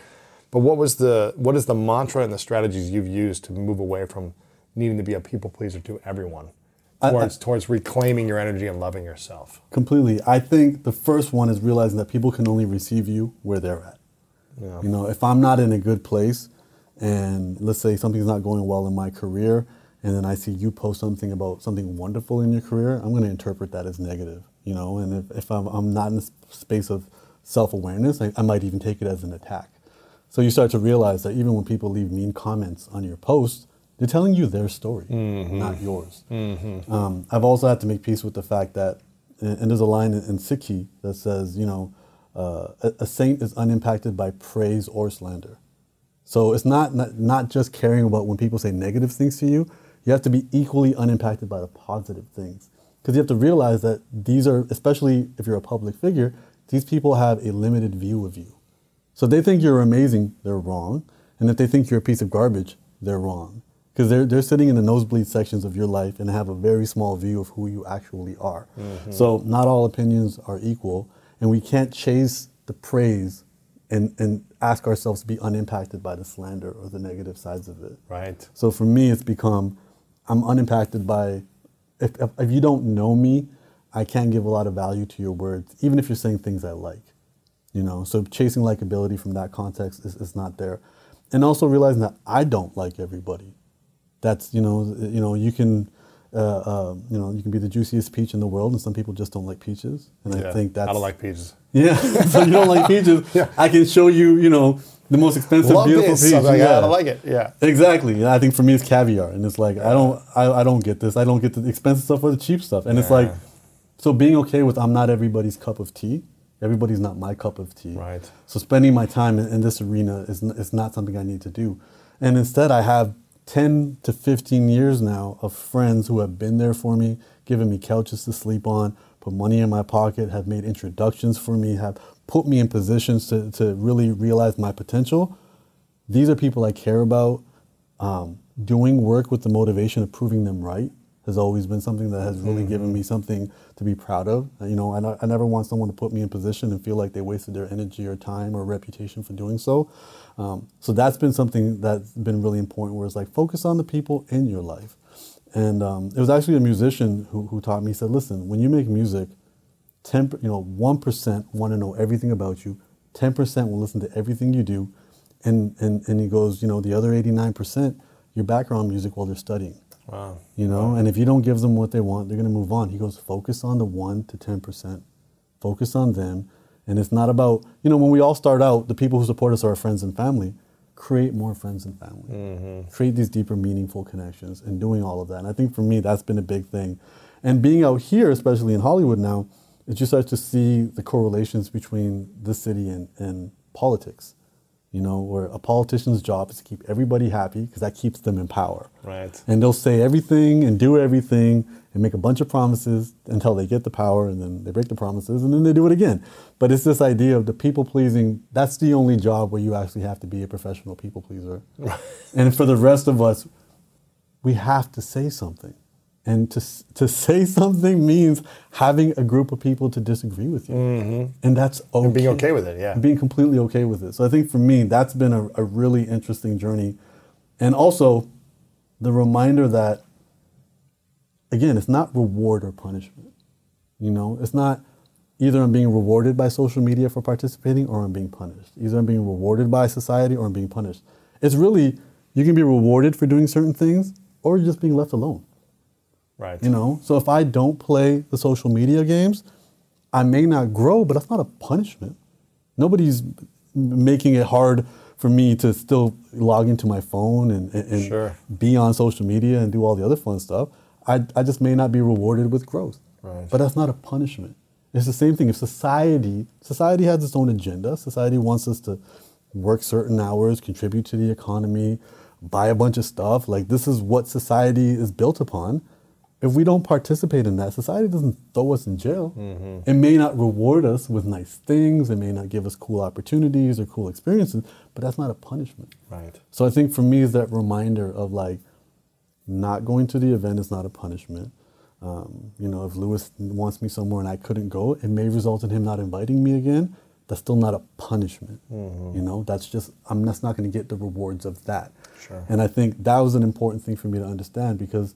But what was the what is the mantra and the strategies you've used to move away from needing to be a people pleaser to everyone? I- towards towards reclaiming your energy and loving yourself. Completely. I think the first one is realizing that people can only receive you where they're at. Yeah. You know, if I'm not in a good place and let's say something's not going well in my career and then I see you post something about something wonderful in your career, I'm going to interpret that as negative, you know, and if, if I'm, I'm not in a s- space of self-awareness, I, I might even take it as an attack. So you start to realize that even when people leave mean comments on your post, they're telling you their story, not yours. Um, I've also had to make peace with the fact that, and, and there's a line in, in Sikhi that says, you know, uh, a, a saint is unimpacted by praise or slander. So it's not, not not just caring about when people say negative things to you. You have to be equally unimpacted by the positive things, because you have to realize that these are, especially if you're a public figure, these people have a limited view of you. So if they think you're amazing, they're wrong. And if they think you're a piece of garbage, they're wrong. Because they're, they're sitting in the nosebleed sections of your life and have a very small view of who you actually are. Mm-hmm. So not all opinions are equal. And we can't chase the praise and, and ask ourselves to be unimpacted by the slander or the negative sides of it. Right. So for me, it's become I'm unimpacted by if, if, if you don't know me, I can't give a lot of value to your words, even if you're saying things I like. You know, so chasing likability from that context is, is not there, and also realizing that I don't like everybody. That's you know you know you can. Uh, uh, you know, you can be the juiciest peach in the world, and some people just don't like peaches. And I think that's I don't like peaches. yeah. [laughs] so you don't like [laughs] peaches? Yeah. I can show you, you know, the most expensive, Love beautiful this. peach. I'm like, yeah. I don't like it. Yeah. Exactly. I think for me it's caviar, and it's like I don't, I, I don't get this. I don't get the expensive stuff or the cheap stuff, and it's like, so being okay with I'm not everybody's cup of tea. Everybody's not my cup of tea. Right. So spending my time in, in this arena is is not something I need to do, and instead I have 10 to 15 years now of friends who have been there for me, given me couches to sleep on, put money in my pocket, have made introductions for me, have put me in positions to, to really realize my potential. These are people I care about. Um, doing work with the motivation of proving them right has always been something that has really given me something to be proud of. You know, I, I never want someone to put me in position and feel like they wasted their energy or time or reputation for doing so. Um, so that's been something that's been really important. Where it's like focus on the people in your life. And um, it was actually a musician who, who taught me. He said, "Listen, when you make music, ten, you know, one percent want to know everything about you. Ten percent will listen to everything you do, and and and he goes, you know, the other eighty nine percent, your background music while they're studying. Wow. You know, and if you don't give them what they want, they're gonna move on. He goes, focus on the one to ten percent, focus on them, and it's not about you know when we all start out, the people who support us are our friends and family. Create more friends and family. Mm-hmm. Create these deeper, meaningful connections, and doing all of that. And I think for me, that's been a big thing. And being out here, especially in Hollywood now, it just starts to see the correlations between the city and, and politics. You know, where a politician's job is to keep everybody happy because that keeps them in power. Right. And they'll say everything and do everything and make a bunch of promises until they get the power and then they break the promises and then they do it again. But it's this idea of the people pleasing, that's the only job where you actually have to be a professional people pleaser. [laughs] and for the rest of us, we have to say something. And to, to say something means having a group of people to disagree with you. Mm-hmm. And that's okay. And being okay with it, yeah. And being completely okay with it. So I think for me, that's been a, a really interesting journey. And also, the reminder that, again, it's not reward or punishment. You know, it's not either I'm being rewarded by social media for participating or I'm being punished. Either I'm being rewarded by society or I'm being punished. It's really, you can be rewarded for doing certain things or you're just being left alone. Right. You know, so if I don't play the social media games, I may not grow, but that's not a punishment. Nobody's making it hard for me to still log into my phone and, and Sure. be on social media and do all the other fun stuff. I, I just may not be rewarded with growth. Right. But that's not a punishment. It's the same thing. If society society has its own agenda, society wants us to work certain hours, contribute to the economy, buy a bunch of stuff. Like this is what society is built upon. If we don't participate in that, society doesn't throw us in jail. Mm-hmm. It may not reward us with nice things. It may not give us cool opportunities or cool experiences, but that's not a punishment. Right. So I think for me is that reminder of like not going to the event is not a punishment. Um, you know, if Lewis wants me somewhere and I couldn't go, it may result in him not inviting me again. That's still not a punishment. You know, that's just I'm just not going to get the rewards of that. Sure. And I think that was an important thing for me to understand because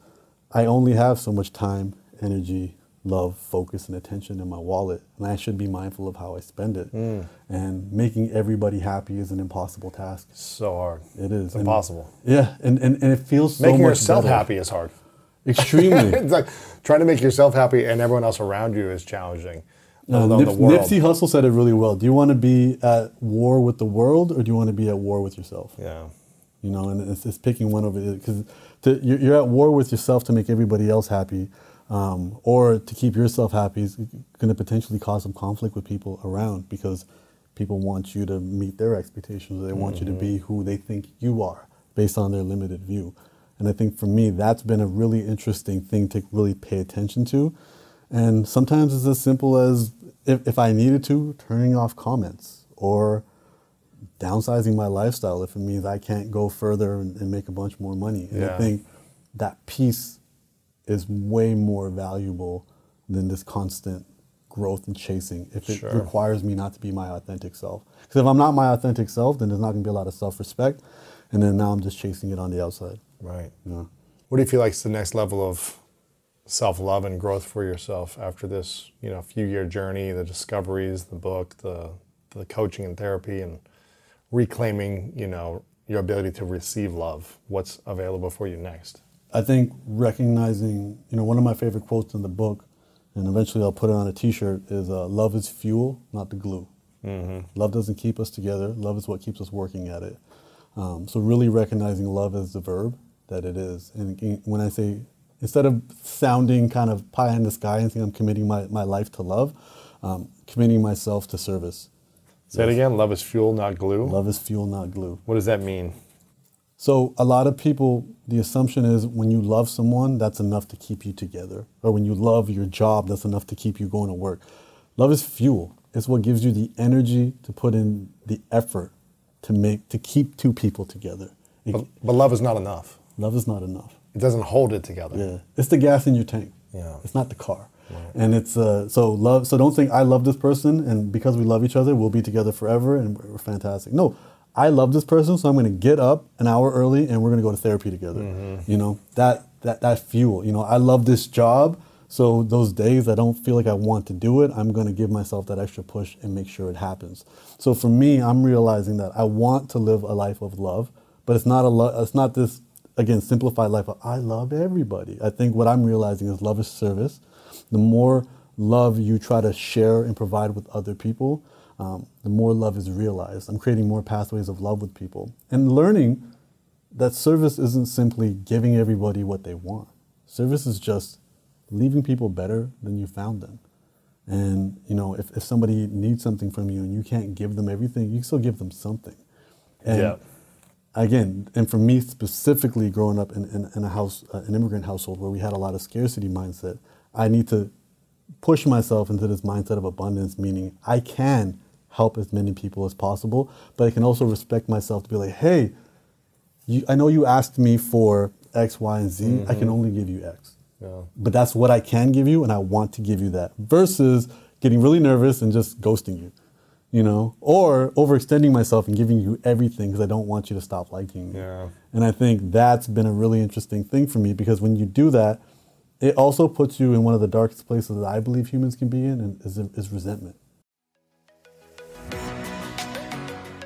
I only have so much time, energy, love, focus, and attention in my wallet, and I should be mindful of how I spend it. And making everybody happy is an impossible task. So hard. It is It's And- impossible. yeah, and, and, and it feels so Making much yourself better. happy is hard. Extremely. [laughs] it's like trying to make yourself happy and everyone else around you is challenging. Uh, Nip- Nipsey Hussle said it really well. Do you want to be at war with the world, or do you want to be at war with yourself? Yeah. You know, and it's, it's picking one over because you're, you're at war with yourself to make everybody else happy, um, or to keep yourself happy is going to potentially cause some conflict with people around because people want you to meet their expectations, they want you to be who they think you are based on their limited view. And I think for me, that's been a really interesting thing to really pay attention to. And sometimes it's as simple as if, if I needed to, turning off comments or downsizing my lifestyle if it means I can't go further and, and make a bunch more money. And Yeah. I think that peace is way more valuable than this constant growth and chasing if it Sure. requires me not to be my authentic self. Because if I'm not my authentic self, then there's not going to be a lot of self respect. And then now I'm just chasing it on the outside. Right. Yeah. What do you feel like is the next level of self love and growth for yourself after this, you know, few year journey, the discoveries, the book, the the coaching and therapy and reclaiming, you know, your ability to receive love? What's available for you next? I think recognizing, you know, one of my favorite quotes in the book, and eventually I'll put it on a T-shirt, is uh, "Love is fuel, not the glue." Love doesn't keep us together. Love is what keeps us working at it. Um, so really recognizing love as the verb that it is, and when I say instead of sounding kind of pie in the sky and saying I'm committing my, my life to love, um, committing myself to service. Say it again. Love is fuel, not glue. Love is fuel, not glue. What does that mean? So a lot of people, the assumption is when you love someone, that's enough to keep you together. Or when you love your job, that's enough to keep you going to work. Love is fuel. It's what gives you the energy to put in the effort to make to keep two people together. But, but love is not enough. love is not enough. It doesn't hold it together. Yeah, it's the gas in your tank. Yeah. it's not the car. And it's uh, so love. So don't think I love this person, and because we love each other, we'll be together forever, and we're, we're fantastic. No, I love this person, so I'm going to get up an hour early, and we're going to go to therapy together. Mm-hmm. You know that that that fuel. You know, I love this job, so those days I don't feel like I want to do it, I'm going to give myself that extra push and make sure it happens. So for me, I'm realizing that I want to live a life of love, but it's not a lo- it's not this again simplified life of I love everybody. I think what I'm realizing is love is service. The more love you try to share and provide with other people, um, the more love is realized. I'm creating more pathways of love with people and learning that service isn't simply giving everybody what they want. Service is just leaving people better than you found them. And you know, if, if somebody needs something from you and you can't give them everything, you can still give them something. And Yeah. again, and for me specifically, growing up in, in, in a house, uh, an immigrant household where we had a lot of scarcity mindset, I need to push myself into this mindset of abundance, meaning I can help as many people as possible, but I can also respect myself to be like, hey, you, I know you asked me for X, Y, and Z. I can mm-hmm. only give you X. Yeah. But that's what I can give you, and I want to give you that. Versus getting really nervous and just ghosting you. you know, or overextending myself and giving you everything because I don't want you to stop liking me. Yeah. And I think that's been a really interesting thing for me because when you do that, it also puts you in one of the darkest places that I believe humans can be in, and is, is resentment.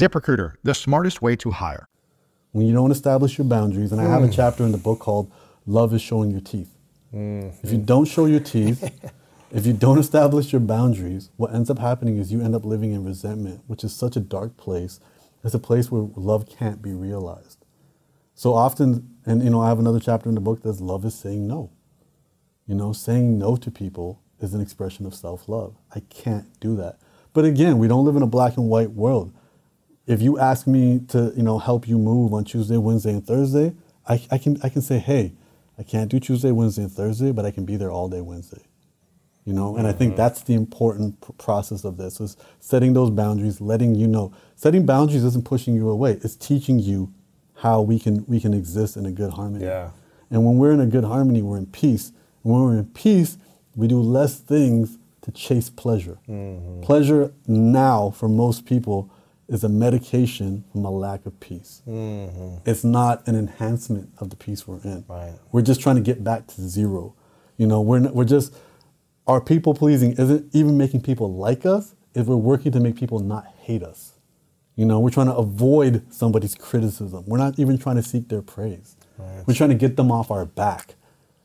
ZipRecruiter, the smartest way to hire when you don't establish your boundaries, and I have a mm. chapter in the book called Love is Showing Your Teeth. Mm-hmm. If you don't show your teeth, [laughs] if you don't establish your boundaries, what ends up happening is you end up living in resentment, which is such a dark place. It's a place where love can't be realized. So often, and you know, I have another chapter in the book that's love is saying no. You know, saying no to people is an expression of self love. I can't do that. But again, we don't live in a black and white world if you ask me to, you know, help you move on Tuesday, Wednesday, and Thursday, I, I can I can say, hey, I can't do Tuesday, Wednesday, and Thursday, but I can be there all day Wednesday. You know, and I think mm-hmm. that's the important pr- process of this is setting those boundaries, letting you know. Setting boundaries isn't pushing you away; it's teaching you how we can we can exist in a good harmony. Yeah. And when we're in a good harmony, we're in peace. And when we're in peace, we do less things to chase pleasure. Mm-hmm. Pleasure now, for most people, is a medication from a lack of peace. Mm-hmm. It's not an enhancement of the peace we're in. Right. We're just trying to get back to zero. You know, we're, we're just, our people pleasing isn't even making people like us, if we're working to make people not hate us. You know, we're trying to avoid somebody's criticism. We're not even trying to seek their praise. Right. We're trying to get them off our back.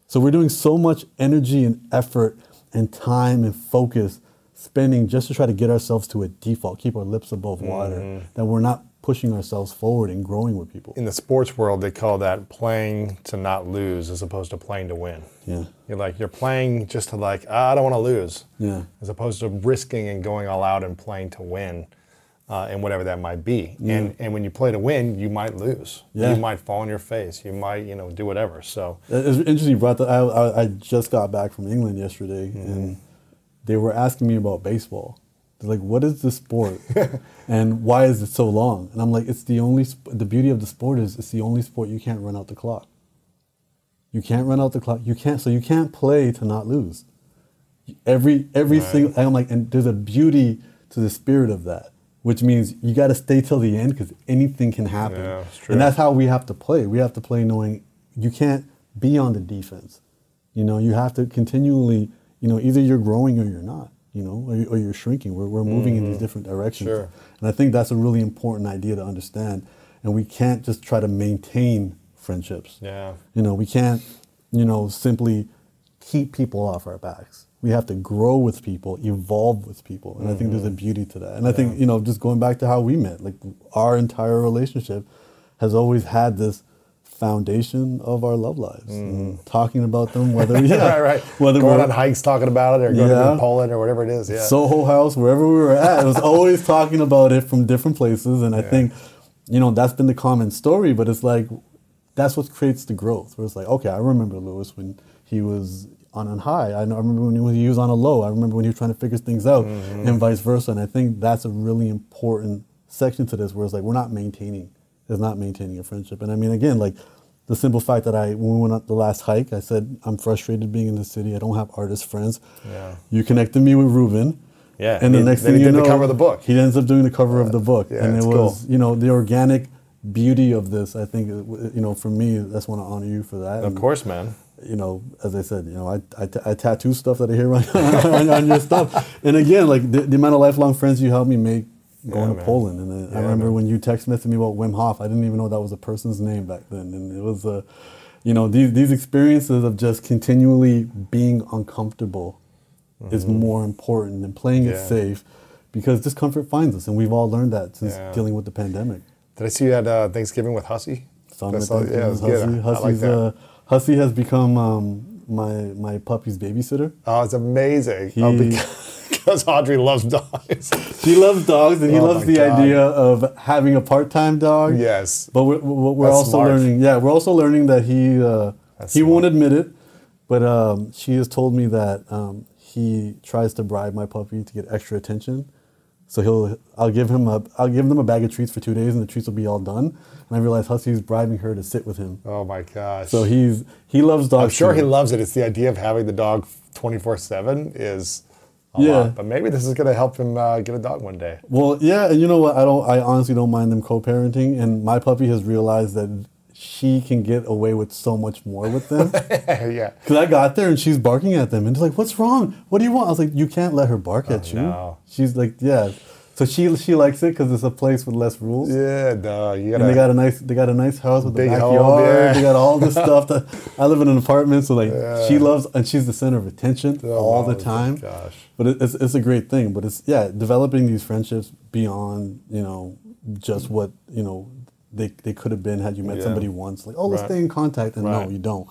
So we're doing so much energy and effort and time and focus spending just to try to get ourselves to a default, keep our lips above water, mm-hmm. that we're not pushing ourselves forward and growing with people. In the sports world, they call that playing to not lose as opposed to playing to win. Yeah. You're like, you're playing just to like, ah, I don't want to lose. Yeah. As opposed to risking and going all out and playing to win. Uh, and whatever that might be, yeah. and and when you play to win, you might lose. Yeah. You might fall on your face. You might, you know, do whatever. So it's interesting. You brought that. I, I, I just got back from England yesterday, mm-hmm. and they were asking me about baseball. They're like, "What is the sport, [laughs] and why is it so long?" And I'm like, "It's the only. Sp- the beauty of the sport is it's the only sport you can't run out the clock. You can't run out the clock. You can't. So you can't play to not lose. Every every right. single. I'm like, and there's a beauty to the spirit of that, which means you got to stay till the end because anything can happen. Yeah, that's true. and that's how we have to play. We have to play knowing you can't be on the defense. You know, you have to continually you know, either you're growing or you're not, you know, or, or you're shrinking. We're, we're moving mm-hmm. in these mm-hmm. different directions. Sure. And I think that's a really important idea to understand. And we can't just try to maintain friendships. Yeah. You know, we can't, you know, simply keep people off our backs. We have to grow with people, evolve with people. And mm-hmm. I think there's a mm-hmm. beauty to that. And yeah. I think, you know, just going back to how we met, like our entire relationship has always had this foundation of our love lives. And talking about them, whether [laughs] yeah, Mm. right, right. whether going we're on hikes talking about it or going Yeah. to Poland or whatever it is. Yeah. Soho House, wherever we were at, it was [laughs] always talking about it from different places. And I think, you know, that's been the common story, but it's like, that's what creates the growth. Where it's like, okay, I remember Lewis when he was on a high. I, know, I remember when he was on a low. I remember when he was trying to figure things out Mm-hmm. and vice versa. And I think that's a really important section to this where it's like, we're not maintaining, it's not maintaining a friendship. And I mean, again, like, the simple fact that I, when we went on the last hike, I said, I'm frustrated being in the city. I don't have artist friends. Yeah. You connected me with Ruben. Yeah, And the he- next thing he you did the cover of the book. He ends up doing the cover of the book, Yeah, and it was, cool. you know, the organic beauty of this. I think, you know, for me, that's want to honor you for that. of And, course, man. You know, as I said, you know, I, I, t- I tattoo stuff that I hear on, [laughs] on, on your stuff, and again, like the, the amount of lifelong friends you helped me make going Yeah, to. Poland, and then I remember man. when you text messaged me about Wim Hof, I didn't even know that was a person's name back then, and it was uh, you know, these these experiences of just continually being uncomfortable is more important than playing it Mm-hmm. Safe because discomfort finds us, and we've all learned that since Yeah. dealing with the pandemic. Did I see you at uh, Thanksgiving with Hussey? So I'm That's at Thanksgiving yeah, it with. Hussey. I like uh, Hussey has become um, my my puppy's babysitter. Oh, it's amazing. He- oh, because, because Audrey loves dogs. He loves dogs, and he Oh loves the God. idea of having a part-time dog. yes. But we're, we're That's also smart. learning. Yeah, we're also learning that he uh, he won't admit it, but um, she has told me that um, he tries to bribe my puppy to get extra attention. So he'll I'll give him a I'll give them a bag of treats for two days, and the treats will be all done. And I realize Hussey's bribing her to sit with him. Oh my gosh. So he's he loves dogs. I'm sure too. he loves it. It's the idea of having the dog 24 7 is Yeah. lot. But maybe this is going to help him uh, get a dog one day. Well, yeah, and you know what? I don't. I honestly don't mind them co-parenting, and my puppy has realized that she can get away with so much more with them. [laughs] yeah. Because I got there and she's barking at them, and they're like, "What's wrong? What do you want?" I was like, "You can't let her bark at you." Oh, no. She's like, "Yeah." So she she likes it because it's a place with less rules. Yeah, no, you got And they got a nice they got a nice house with a home, backyard. yeah. They got all this stuff that I live in an apartment, so like she loves and she's the center of attention Oh, all the time. gosh. But it, it's it's a great thing. But it's yeah, developing these friendships beyond you know just what you know they they could have been had you met Yeah. somebody once. Like oh, let's stay in contact, and Right. no, you don't.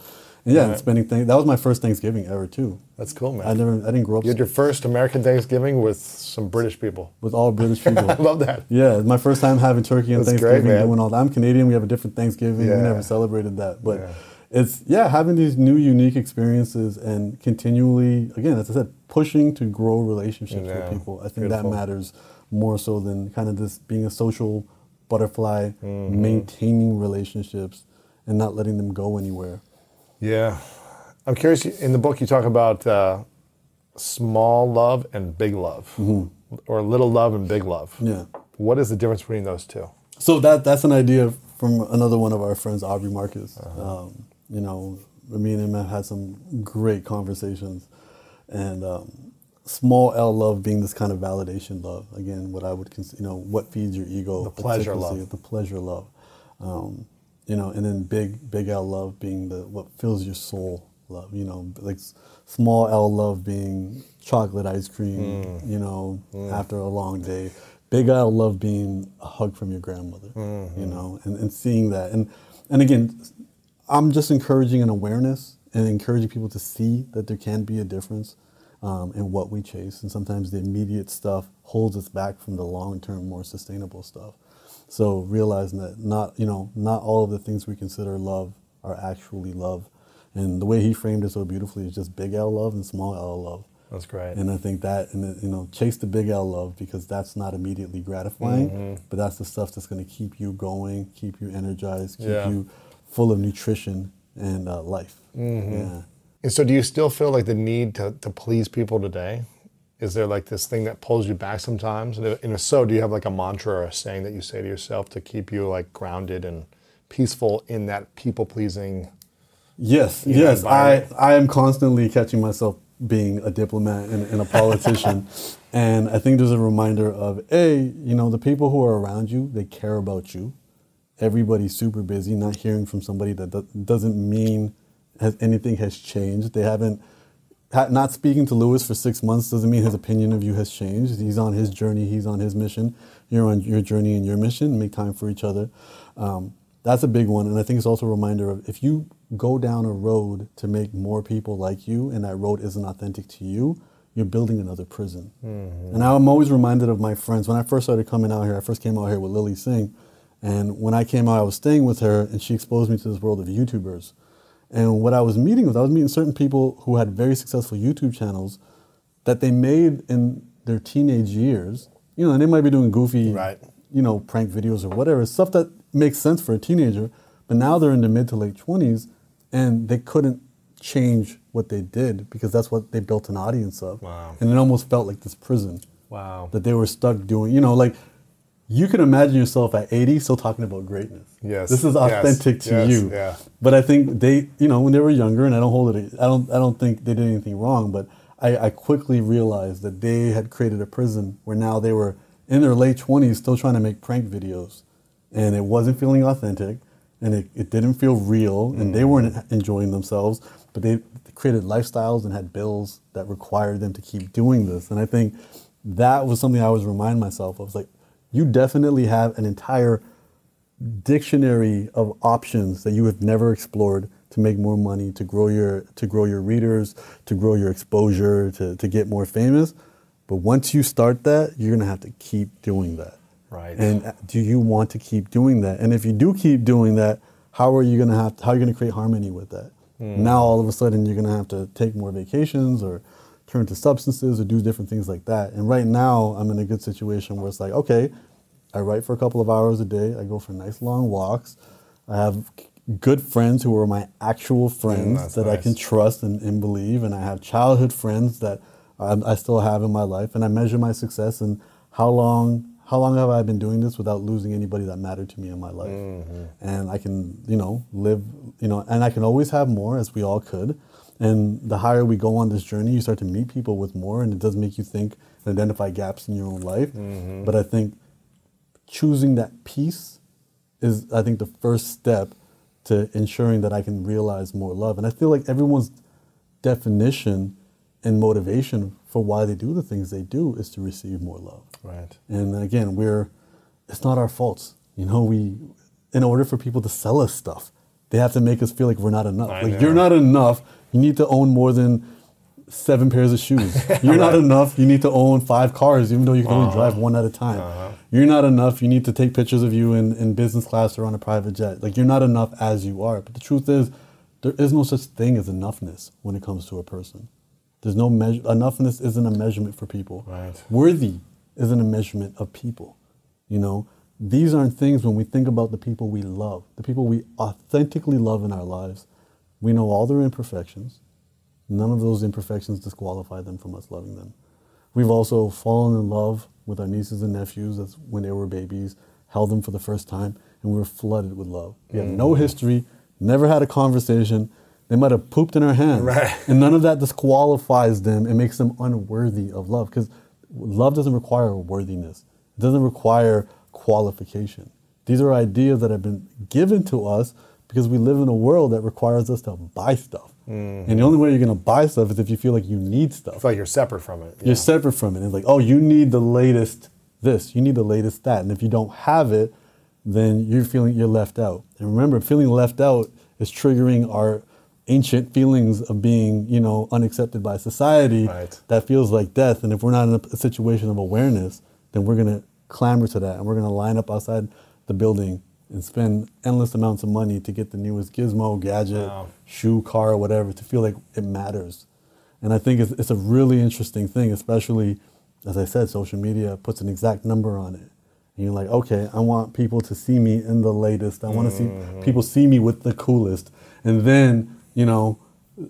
Yeah, Right. spending thing that was my first Thanksgiving ever too. That's cool, man. I never I didn't grow up You had your first American Thanksgiving with some British people. with all British [laughs] people. I love that. Yeah, my first time having turkey and That's Thanksgiving, man. doing all that. I'm Canadian. We have a different Thanksgiving. Yeah. We never celebrated that, but Yeah. it's yeah, having these new unique experiences and continually, again, as I said, pushing to grow relationships Yeah, with people. I think beautiful. that matters more so than kind of this being a social butterfly, Mm-hmm. maintaining relationships and not letting them go anywhere. Yeah. I'm curious, in the book you talk about uh, small love and big love, or little love and big love. Mm-hmm. Yeah. What is the difference between those two? So that that's an idea from another one of our friends, Aubrey Marcus. Uh-huh. Um, you know, me and him have had some great conversations, and um, small L love being this kind of validation love. Again, what I would consider, you know, what feeds your ego, The pleasure love. the pleasure love. Um, you know, and then big big L love being the what fills your soul love. You know, like small L love being chocolate ice cream. Mm. You know, after a long day. Big L love being a hug from your grandmother. Mm-hmm. You know, and, and seeing that, and and again, I'm just encouraging an awareness and encouraging people to see that there can be a difference um, in what we chase, and sometimes the immediate stuff holds us back from the long-term, more sustainable stuff. So realizing that not you know not all of the things we consider love are actually love, and the way he framed it so beautifully is just big L love and small L love. That's great. And I think that, and you know, chase the big L love because that's not immediately gratifying, Mm-hmm. but that's the stuff that's going to keep you going, keep you energized, keep Yeah. you full of nutrition and uh, life. Mm-hmm. Yeah. And so, do you still feel like the need to, to please people today? Is there like this thing that pulls you back sometimes? And if, and if so, do you have like a mantra or a saying that you say to yourself to keep you like grounded and peaceful in that people pleasing? Yes, You know, yes. I. I am constantly catching myself being a diplomat and, and a politician. [laughs] and I think there's a reminder of, A, you know, the people who are around you, they care about you. Everybody's super busy, not hearing from somebody that doesn't mean has anything has changed. They haven't, ha, not speaking to Lewis for six months doesn't mean his opinion of you has changed. He's on his journey, he's on his mission. You're on your journey and your mission. Make time for each other. Um, that's a big one. And I think it's also a reminder of if you go down a road to make more people like you and that road isn't authentic to you, you're building another prison. And I'm always reminded of my friends. When I first started coming out here, I first came out here with Lilly Singh. And when I came out, I was staying with her and she exposed me to this world of YouTubers. And what I was meeting with, I was meeting certain people who had very successful YouTube channels that they made in their teenage years. You know, and they might be doing goofy, Right. you know, prank videos or whatever, stuff that makes sense for a teenager. But now they're in the mid to late 20s and they couldn't change what they did because that's what they built an audience of. Wow. And it almost felt like this prison Wow. that they were stuck doing. You know, like you can imagine yourself at 80 still talking about greatness. Yes, This is yes, authentic to yes, you. yeah. But I think they, you know, when they were younger, and I don't hold it, I don't, I don't think they did anything wrong. But I, I quickly realized that they had created a prison where now they were in their late 20s still trying to make prank videos, and it wasn't feeling authentic, and it, it didn't feel real, and Mm-hmm. they weren't enjoying themselves. But they created lifestyles and had bills that required them to keep doing this. And I think that was something I always remind myself of. Like, you definitely have an entire dictionary of options that you have never explored to make more money, to grow your to grow your readers, to grow your exposure, to, to get more famous. But once you start that, you're gonna have to keep doing that. Right. And uh, do you want to keep doing that? And if you do keep doing that, how are you gonna have how are you gonna create harmony with that? Now all of a sudden you're gonna have to take more vacations or turn to substances or do different things like that. And right now I'm in a good situation where it's like, okay, I write for a couple of hours a day. I go for nice long walks. I have good friends who are my actual friends that's that I can trust and, and believe. And I have childhood friends that I, I still have in my life. And I measure my success and how long how long have I been doing this without losing anybody that mattered to me in my life? Mm-hmm. And I can, you know, live, you know, and I can always have more as we all could. And the higher we go on this journey, you start to meet people with more, and it does make you think and identify gaps in your own life. Mm-hmm. But I think choosing that peace is I think the first step to ensuring that I can realize more love. And I feel like everyone's definition and motivation for why they do the things they do is to receive more love. Right. And again, we're it's not our faults. You know, we in order for people to sell us stuff, they have to make us feel like we're not enough. I like know. you're not enough. You need to own more than seven pairs of shoes. [laughs] You're not enough. You need to own five cars, even though you can only Uh-huh. drive one at a time. You're not enough. You need to take pictures of you in, in business class or on a private jet. Like you're not enough as you are. But the truth is, there is no such thing as enoughness when it comes to a person. There's no measure. Enoughness isn't a measurement for people. Right. Worthy isn't a measurement of people. You know, these aren't things when we think about the people we love, the people we authentically love in our lives. We know all their imperfections. None of those imperfections disqualify them from us loving them. We've also fallen in love with our nieces and nephews as when they were babies, held them for the first time, and we were flooded with love. We have no mm. history, never had a conversation. They might have pooped in our hands. Right. And none of that disqualifies them and makes them unworthy of love. Because love doesn't require worthiness, it doesn't require qualification. These are ideas that have been given to us because we live in a world that requires us to buy stuff. Mm-hmm. And the only way you're going to buy stuff is if you feel like you need stuff. feel like you're separate from it. You're separate from it. It's like, oh, you need the latest this, you need the latest that. And if you don't have it, then you're feeling you're left out. And remember, feeling left out is triggering our ancient feelings of being, you know, unaccepted by society. Right. That feels like death. And if we're not in a, a situation of awareness, then we're gonna clamor to that and we're gonna line up outside the building and spend endless amounts of money to get the newest gizmo, gadget, Wow. shoe, car, whatever to feel like it matters. And I think it's, it's a really interesting thing, especially as I said, social media puts an exact number on it. And you're like, okay, I want people to see me in the latest. I want to Mm-hmm. see people see me with the coolest. And then, you know,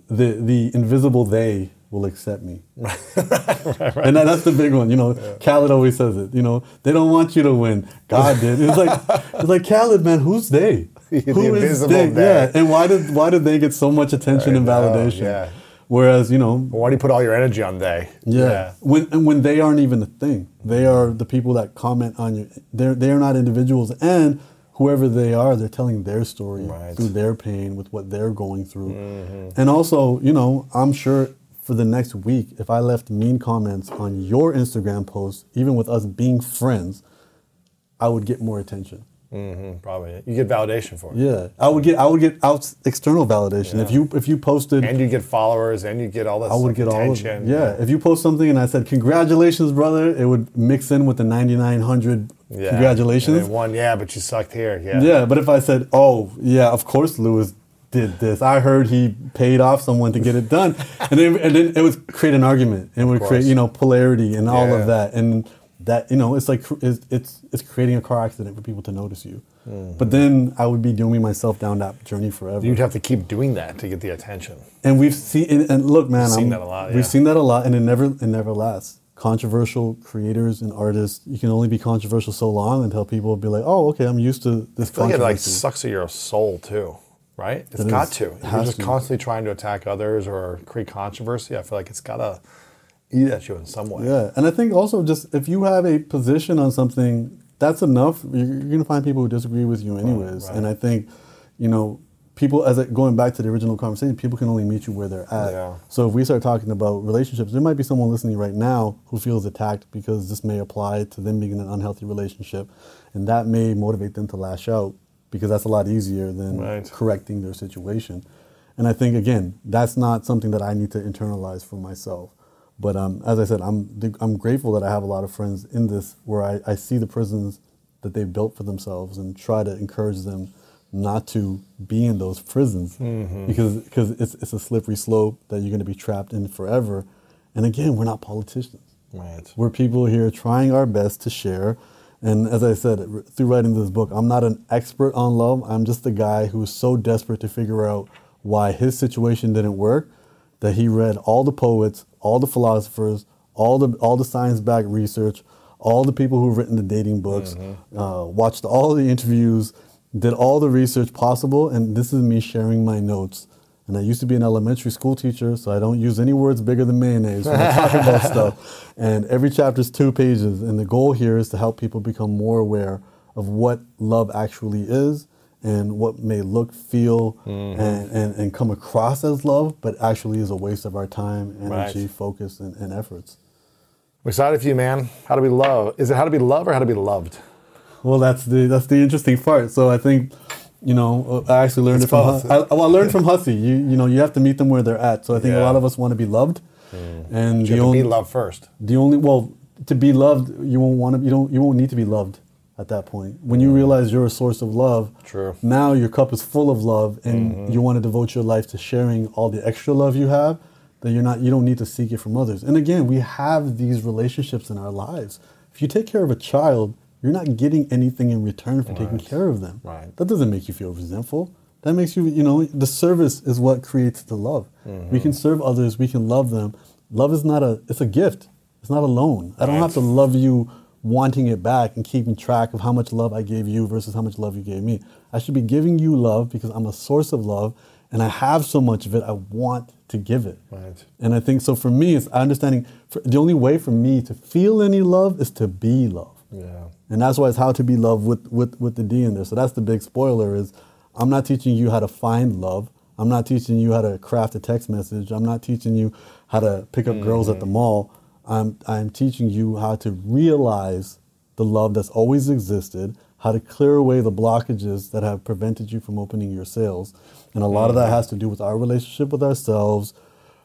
the the invisible they will accept me. [laughs] right And that, that's the big one. You know, Khaled always says it. You know, they don't want you to win. God did. It's like [laughs] it's like Khaled, man. Who's they? [laughs] The Who is they? they. Yeah. And why did why did they get so much attention and validation? yeah. Whereas you know, Why do you put all your energy on they? yeah. When and when they aren't even a thing, they are the people that comment on you. They're they are not individuals, and whoever they are, they're telling their story Right. through their pain with what they're going through. Mm-hmm. And also, you know, I'm sure for the next week, if I left mean comments on your Instagram post, even with us being friends, I would get more attention Mm, probably. You get validation for it. Yeah, I would get I would get out external validation if you if you posted. And you get followers and you get all this I would get all of attention. it. Yeah, if you post something and I said congratulations, brother, it would mix in with the 9900 Yeah. congratulations. One, yeah, but you sucked here. Yeah. Yeah, but if I said, "Oh, yeah, of course Lewis did this. I heard he paid off someone to get it done," [laughs] and then and then it would create an argument. It would create you know polarity and all Yeah. of that, and that you know it's like it's it's, it's creating a car accident for people to notice you. Mm-hmm. But then I would be dooming myself down that journey forever. You'd have to keep doing that to get the attention. And we've seen and, and look, man, We've seen I'm- that a lot, We've seen that a lot, and it never it never lasts. Controversial creators and artists, you can only be controversial so long until people be like, "Oh, okay, I'm used to this I feel like it like sucks at your soul too, right? It's It got is. to. It You're just to. constantly trying to attack others or create controversy. I feel like it's gotta eat at you in some way. Yeah, and I think also just if you have a position on something, that's enough. You're, you're going to find people who disagree with you anyways. right. And I think, you know, people as it, going back to the original conversation, people can only meet you where they're at. Yeah. So if we start talking about relationships, there might be someone listening right now who feels attacked because this may apply to them being in an unhealthy relationship, and that may motivate them to lash out because that's a lot easier than Right. correcting their situation. And I think again, that's not something that I need to internalize for myself. But um, as I said, I'm I'm grateful that I have a lot of friends in this where I, I see the prisons that they've built for themselves and try to encourage them not to be in those prisons because because it's it's a slippery slope that you're going to be trapped in forever. And again, we're not politicians. Right. We're people here trying our best to share. And as I said, through writing this book, I'm not an expert on love. I'm just a guy who is so desperate to figure out why his situation didn't work that he read all the poets, all the philosophers, all the all the science-backed research, all the people who've written the dating books, uh, watched all the interviews, did all the research possible, and this is me sharing my notes. And I used to be an elementary school teacher, so I don't use any words bigger than mayonnaise when I talk about [laughs] stuff. And every chapter is two pages, and the goal here is to help people become more aware of what love actually is and what may look, feel, Mm-hmm. and, and, and come across as love, but actually is a waste of our time, energy, Right. focus, and, and efforts. I'm excited for you, man. How to be love? Is it how to be loved or how to be loved? Well, that's the that's the interesting part. So I think, you know, uh, I actually learned It's it from both. Hu- I, well, I learned from Hussey. You you know, you have to meet them where they're at. So I think a lot of us want to be loved, mm. and You the only be loved first. the only well to be loved, you won't want to. You don't you won't need to be loved at that point. When you mm. realize you're a source of love, True. Now your cup is full of love, and mm-hmm. you want to devote your life to sharing all the extra love you have. That you're not. You don't need to seek it from others. And again, we have these relationships in our lives. If you take care of a child, you're not getting anything in return for taking care of them. Right. That doesn't make you feel resentful. That makes you, you know, the service is what creates the love. We can mm-hmm. serve others, we can love them. Love is not a, it's a gift. It's not a loan. I don't have to love you wanting it back and keeping track of how much love I gave you versus how much love you gave me. I should be giving you love because I'm a source of love and I have so much of it, I want to give it. Right. And I think so for me, it's understanding for, the only way for me to feel any love is to be love. Yeah. And that's why it's how to be loved with, with, with the D in there. So that's the big spoiler is I'm not teaching you how to find love. I'm not teaching you how to craft a text message. I'm not teaching you how to pick up girls at the mall. I'm, I'm teaching you how to realize the love that's always existed, how to clear away the blockages that have prevented you from opening your sales. And a lot of that has to do with our relationship with ourselves,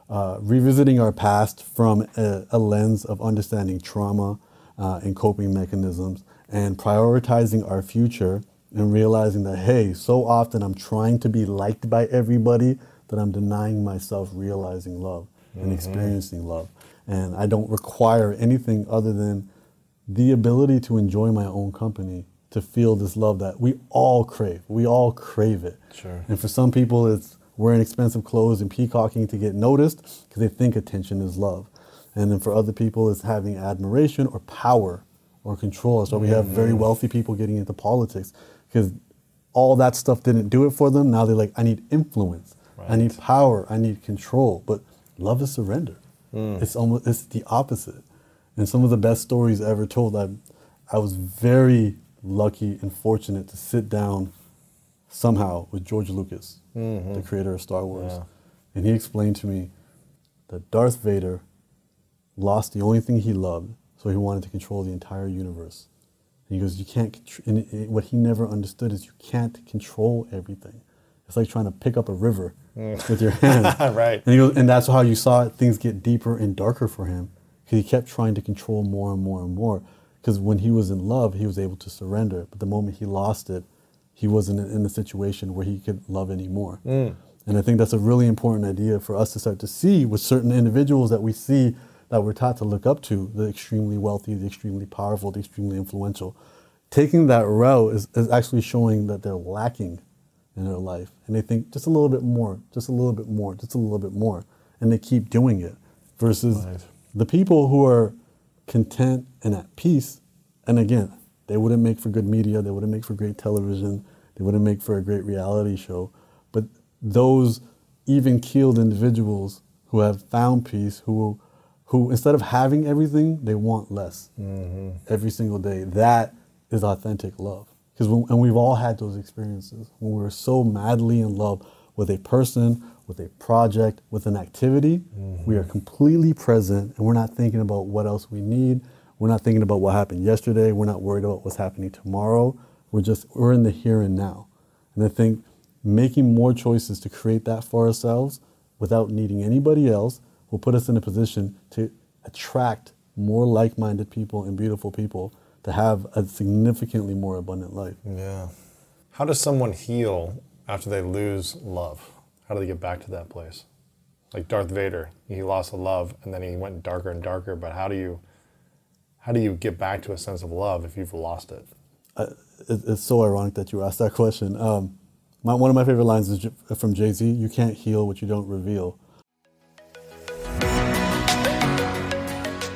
uh, revisiting our past from a, a lens of understanding trauma uh, and coping mechanisms, and prioritizing our future and realizing that, hey, so often I'm trying to be liked by everybody that I'm denying myself realizing love and mm-hmm. experiencing love. And I don't require anything other than the ability to enjoy my own company, to feel this love that we all crave. We all crave it. Sure. And for some people, it's wearing expensive clothes and peacocking to get noticed because they think attention is love. And then for other people, it's having admiration or power or control. So we have very wealthy people getting into politics because all that stuff didn't do it for them. Now they're like, I need influence, I need power, I need control. But love is surrender. Hmm. It's almost it's the opposite. And some of the best stories ever told, I, I was very lucky and fortunate to sit down somehow with George Lucas, mm-hmm. the creator of Star Wars. Yeah. And he explained to me that Darth Vader lost the only thing he loved, so he wanted to control the entire universe. And he goes, you can't. And what he never understood is you can't control everything. It's like trying to pick up a river mm. with your hand. [laughs] Right. And he goes, and that's how you saw it, things get deeper and darker for him because he kept trying to control more and more and more. Because when he was in love, he was able to surrender. But the moment he lost it, he wasn't in in a situation where he could love anymore. Mm. And I think that's a really important idea for us to start to see with certain individuals that we see that we're taught to look up to the extremely wealthy, the extremely powerful, the extremely influential. Taking that route is, is actually showing that they're lacking in their life. And they think just a little bit more, just a little bit more, just a little bit more. And they keep doing it versus Right. the people who are content and at peace. And again, they wouldn't make for good media, they wouldn't make for great television, they wouldn't make for a great reality show. But those even keeled individuals who have found peace, who, who instead of having everything, they want less mm-hmm. every single day. That is authentic love. Because and we've all had those experiences when we're so madly in love with a person, with a project, with an activity, we are mm-hmm. completely present and we're not thinking about what else we need. We're not thinking about what happened yesterday. We're not worried about what's happening tomorrow. We're just we're in the here and now. And I think making more choices to create that for ourselves without needing anybody else will put us in a position to attract more like-minded people and beautiful people to have a significantly more abundant life. Yeah. How does someone heal after they lose love? How do they get back to that place? Like Darth Vader, he lost the love and then he went darker and darker. But how do you, how do you get back to a sense of love if you've lost it? It, it's so ironic that you asked that question. Um, my, one of my favorite lines is from Jay Z: "You can't heal what you don't reveal."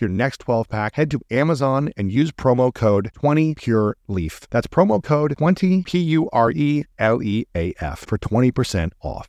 your next 12 pack, head to Amazon and use promo code 20PureLeaf. That's promo code 20 P U R E L E A F for 20% off.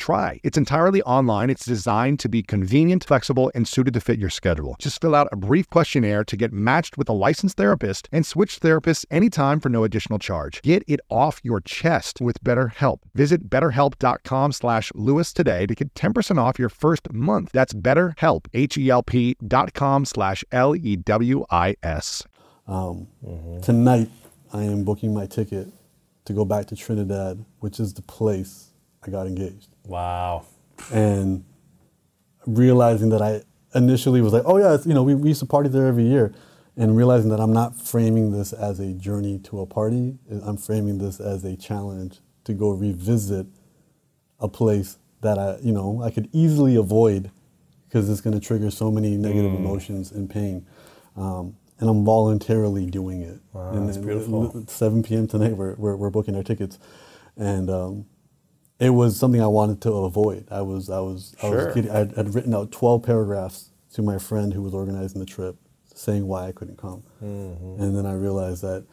try. It's entirely online. It's designed to be convenient, flexible, and suited to fit your schedule. Just fill out a brief questionnaire to get matched with a licensed therapist and switch therapists anytime for no additional charge. Get it off your chest with BetterHelp. Visit betterhelp.com slash Lewis today to get 10% off your first month. That's betterhelp, H-E-L-P dot com slash L-E-W-I-S. Um, Tonight, I am booking my ticket to go back to Trinidad, which is the place I got engaged. Wow. and realizing that I initially was like, oh yeah, it's, you know, we, we used to party there every year, and realizing that I'm not framing this as a journey to a party, I'm framing this as a challenge to go revisit a place that I, you know, I could easily avoid because it's going to trigger so many negative emotions and pain. Um, and I'm voluntarily doing it. Wow, and that's beautiful. 7 p.m. tonight, we're, we're, we're booking our tickets. And um, it was something I wanted to avoid. I was, I was, I Sure. was getting, I'd, I'd written out 12 paragraphs to my friend who was organizing the trip saying why I couldn't come. Mm-hmm. And then I realized that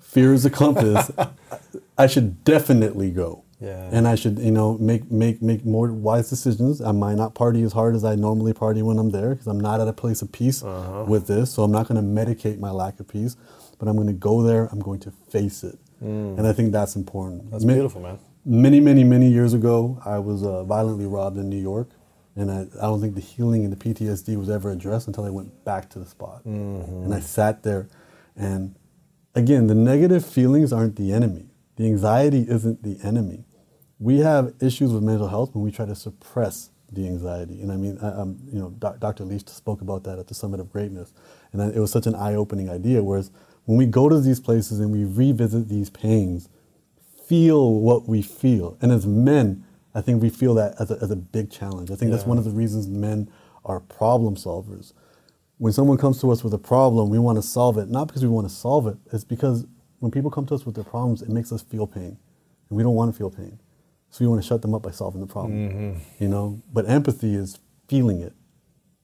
fear is a compass. [laughs] I should definitely go. Yeah. And I should, you know, make make make more wise decisions. I might not party as hard as I normally party when I'm there because I'm not at a place of peace Uh-huh. with this. So I'm not going to medicate my lack of peace, but I'm going to go there. I'm going to face it, and I think that's important. Mm. That's beautiful, man. Many, many, many years ago, I was uh, violently robbed in New York, and I, I don't think the healing and the PTSD was ever addressed until I went back to the spot. Mm-hmm. And I sat there, and again, the negative feelings aren't the enemy. The anxiety isn't the enemy. We have issues with mental health when we try to suppress the anxiety. And I mean, I, um, you know, doc, Dr. Leach spoke about that at the Summit of Greatness, and I, it was such an eye-opening idea. Whereas when we go to these places and we revisit these pains, feel what we feel, and as men, I think we feel that as a, as a big challenge. I think that's one of the reasons men are problem solvers. When someone comes to us with a problem, we want to solve it, not because we want to solve it, it's because when people come to us with their problems, it makes us feel pain. And we don't want to feel pain. So we want to shut them up by solving the problem. Mm-hmm. You know? But empathy is feeling it.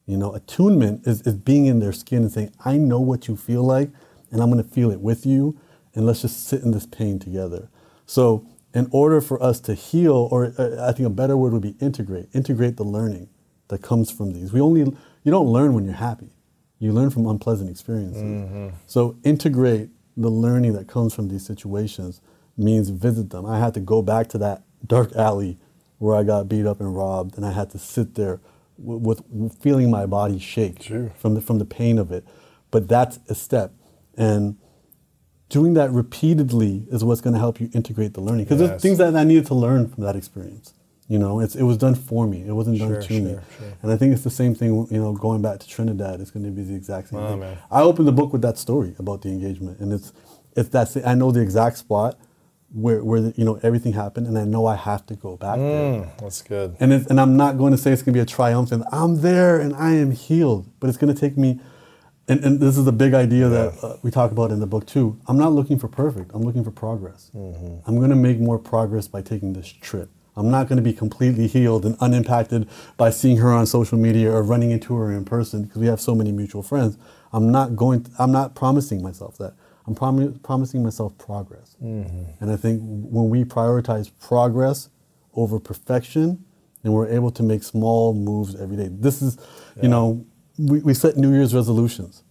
You know, attunement is, is being in their skin and saying, I know what you feel like, and I'm going to feel it with you, and let's just sit in this pain together. So, in order for us to heal, or uh, I think a better word would be integrate, integrate the learning that comes from these. We only, you don't learn when you're happy, you learn from unpleasant experiences. So, integrate the learning that comes from these situations means visit them. I had to go back to that dark alley where I got beat up and robbed, and I had to sit there with, with feeling my body shake Sure. from the from the pain of it. But that's a step, and doing that repeatedly is what's going to help you integrate the learning. Because Yes. there's things that I needed to learn from that experience. You know, it's, it was done for me. It wasn't done Sure, to me. sure, sure. And I think it's the same thing. You know, going back to Trinidad, it's going to be the exact same Oh, thing. man. I opened the book with that story about the engagement, and it's it's that I know the exact spot where where the, you know everything happened, and I know I have to go back there. Mm, that's good. And it's, and I'm not going to say it's going to be a triumphant. I'm there and I am healed, but it's going to take me. And, and this is a big idea that uh, we talk about in the book too. I'm not looking for perfect. I'm looking for progress. I'm going to make more progress by taking this trip. I'm not going to be completely healed and unimpacted by seeing her on social media or running into her in person because we have so many mutual friends. I'm not going. I'm not promising myself that. I'm promi- promising myself progress. And I think when we prioritize progress over perfection, and we're able to make small moves every day. This is, you know, we, we set New Year's resolutions,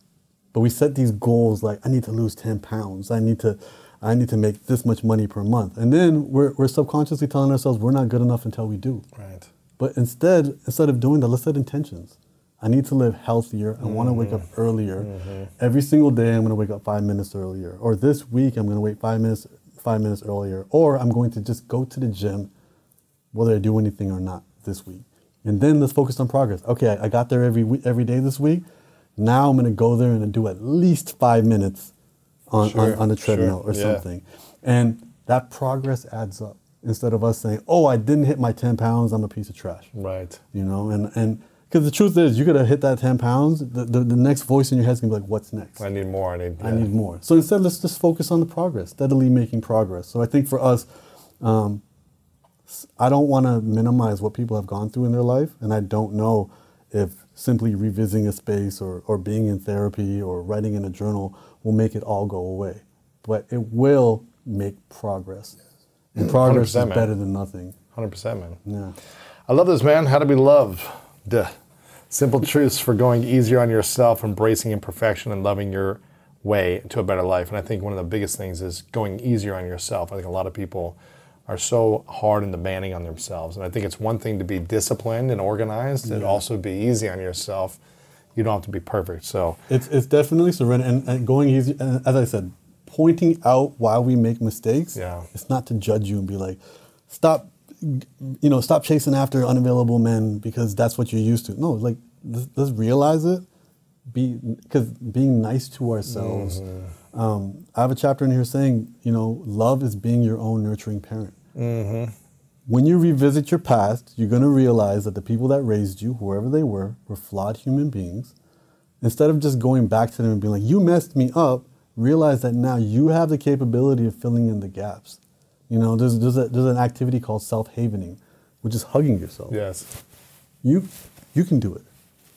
but we set these goals like I need to lose 10 pounds. I need to, I need to make this much money per month. And then we're, we're subconsciously telling ourselves we're not good enough until we do. Right. But instead, instead of doing that, let's set intentions. I need to live healthier. I want to wake up mm-hmm. earlier. Mm-hmm. Every single day, I'm going to wake up five minutes earlier. Or this week, I'm going to wake five minutes, five minutes earlier. Or I'm going to just go to the gym, whether I do anything or not this week. And then let's focus on progress. Okay, I, got there every every day this week. Now I'm going to go there and do at least five minutes on, on, Sure, on the sure, treadmill or yeah. something. And that progress adds up. Instead of us saying, "Oh, I didn't hit my 10 pounds. I'm a piece of trash." Right. you know and and because the truth is you gotta hit that 10 pounds the, the, the next voice in your head's gonna be like what's next I need more. I need. I need more so instead let's just focus on the progress steadily making progress so i think for us um, i don't want to minimize what people have gone through in their life and i don't know if simply revisiting a space or, or being in therapy or writing in a journal will make it all go away but it will make progress and progress is 100%, man. better than nothing Hundred percent, man. yeah I love this, man. How to be loved. Duh. Simple truths for going easier on yourself, embracing imperfection, and loving your way to a better life. And I think one of the biggest things is going easier on yourself. I think a lot of people are so hard and demanding on themselves. And I think it's one thing to be disciplined and organized, and also be easy on yourself. You don't have to be perfect. So, It's it's definitely surrender and, and going easy. And as I said, pointing out why we make mistakes. Yeah. It's not to judge you and be like, stop, you know, stop chasing after unavailable men because that's what you're used to. No, like let's, let's realize it. Be because being nice to ourselves. Um, I have a chapter in here saying, you know, love is being your own nurturing parent. Mm-hmm. When you revisit your past, you're going to realize that the people that raised you, whoever they were, were flawed human beings. Instead of just going back to them and being like, you messed me up, realize that now you have the capability of filling in the gaps. You know, there's, there's, a, there's an activity called self havening, which is hugging yourself. yes. You, you can do it.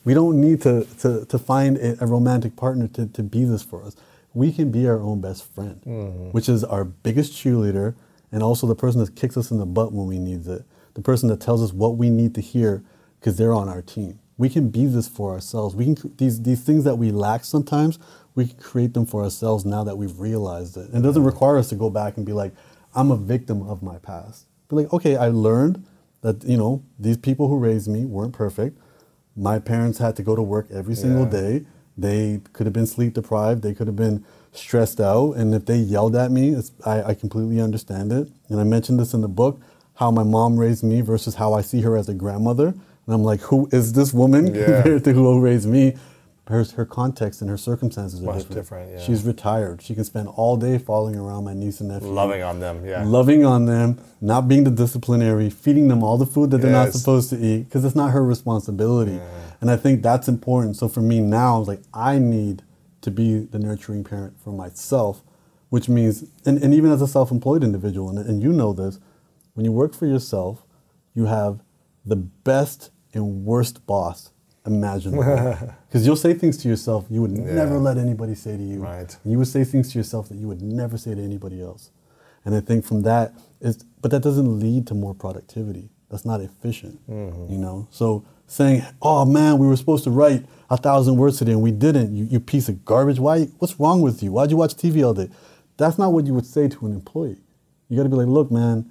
We don't need to, to, to find a, a romantic partner to, to be this for us. We can be our own best friend, mm-hmm. which is our biggest cheerleader and also the person that kicks us in the butt when we need it, the person that tells us what we need to hear because they're on our team. We can be this for ourselves. We can these these things that we lack sometimes. We can create them for ourselves now that we've realized it. And it doesn't require us to go back and be like, "I'm a victim of my past." Be like, "Okay, I learned that you know these people who raised me weren't perfect. My parents had to go to work every single Yeah. day. They could have been sleep deprived. They could have been stressed out. And if they yelled at me, it's, I, I completely understand it. And I mentioned this in the book how my mom raised me versus how I see her as a grandmother. And I'm like, who is this woman Yeah. compared to who raised me? Her, her context and her circumstances are Much different. different, yeah. She's retired. She can spend all day following around my niece and nephew. Loving on them, yeah. Loving on them, not being the disciplinary, feeding them all the food that they're not supposed to eat because it's not her responsibility. And I think that's important. So for me now, it's like I need to be the nurturing parent for myself, which means, and, and even as a self employed individual, and, and you know this, when you work for yourself, you have the best and worst boss imaginable. [laughs] Because you'll say things to yourself you would never let anybody say to you. Right. And you would say things to yourself that you would never say to anybody else. And I think from that is, but that doesn't lead to more productivity. That's not efficient, mm-hmm. you know. So saying, "Oh man, we were supposed to write a thousand words today and we didn't," you, you piece of garbage. Why? What's wrong with you? Why'd you watch TV all day? That's not what you would say to an employee. You got to be like, "Look, man,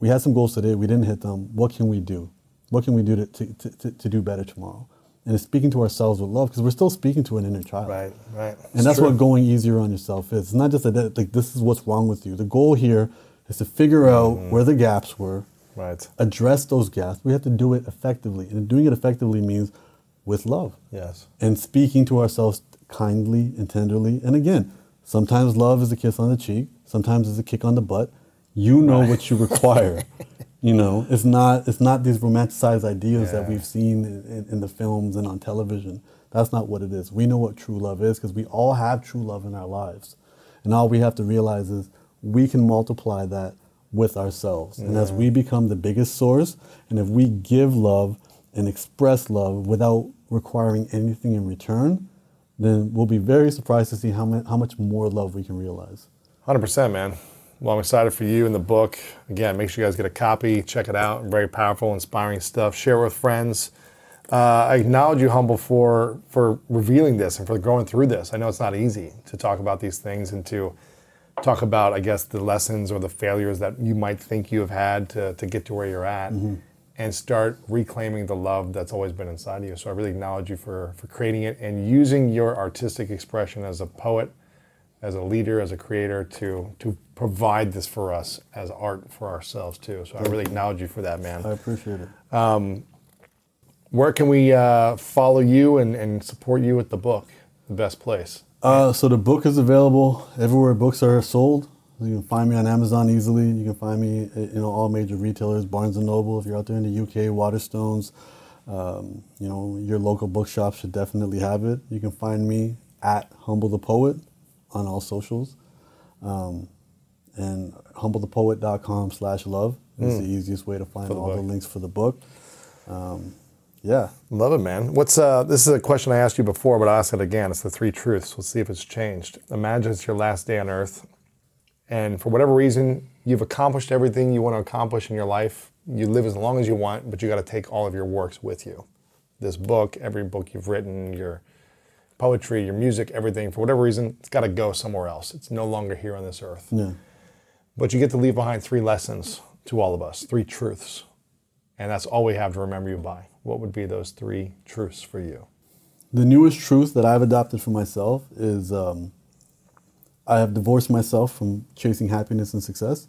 we had some goals today. We didn't hit them. What can we do? What can we do to, to, to, to, to do better tomorrow?" And it's speaking to ourselves with love because we're still speaking to an inner child. Right, right. And that's what going easier on yourself is. It's not just that like this is what's wrong with you. The goal here is to figure out mm-hmm. where the gaps were, Right. address those gaps. We have to do it effectively, and doing it effectively means with love Yes. and speaking to ourselves kindly and tenderly. And again, sometimes love is a kiss on the cheek, sometimes it's a kick on the butt. You know what you require. [laughs] you know, it's not it's not these romanticized ideas that we've seen in, in, in the films and on television. That's not what it is. We know what true love is because we all have true love in our lives. And all we have to realize is we can multiply that with ourselves. And as we become the biggest source, and if we give love and express love without requiring anything in return, then we'll be very surprised to see how, how much more love we can realize. 100%, man. Well, I'm excited for you and the book. Again, make sure you guys get a copy, check it out. Very powerful, inspiring stuff. Share it with friends. Uh, I acknowledge you, Humble, for for revealing this and for going through this. I know it's not easy to talk about these things and to talk about, I guess, the lessons or the failures that you might think you have had to, to get to where you're at and start reclaiming the love that's always been inside of you. So I really acknowledge you for, for creating it and using your artistic expression as a poet, as a leader, as a creator to, to provide this for us as art for ourselves too. So I really acknowledge you for that, man. I appreciate it. Where can we uh, follow you and, and support you with the book? The best place. Uh, so the book is available everywhere books are sold. You can find me on Amazon easily. You can find me, uh, you know, all major retailers, Barnes and Noble. If you're out there in the UK, Waterstones, um, you know, your local bookshop should definitely have it. You can find me at Humble the Poet on all socials, um, and humblethepoet.com slash love is the easiest way to find all the links for the book. Um, yeah. Love it, man. What's uh? This is a question I asked you before, but I'll ask it again. It's the three truths. Let's see if it's changed. Imagine it's your last day on Earth, and for whatever reason, you've accomplished everything you want to accomplish in your life. You live as long as you want, but you got to take all of your works with you. This book, every book you've written, your poetry, your music, everything. For whatever reason, it's got to go somewhere else. It's no longer here on this earth. Yeah. But you get to leave behind three lessons to all of us, three truths. And that's all we have to remember you by. What would be those three truths for you? The newest truth that I've adopted for myself is um, I have divorced myself from chasing happiness and success,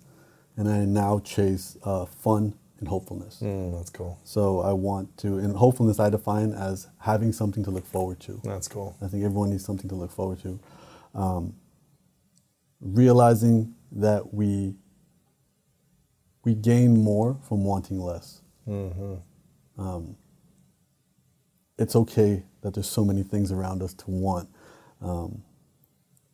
and I now chase uh, fun and hopefulness. Mm, that's cool. So I want to, and hopefulness I define as having something to look forward to. That's cool. I think everyone needs something to look forward to. Um, realizing that we we gain more from wanting less. Um, it's okay that there's so many things around us to want, um,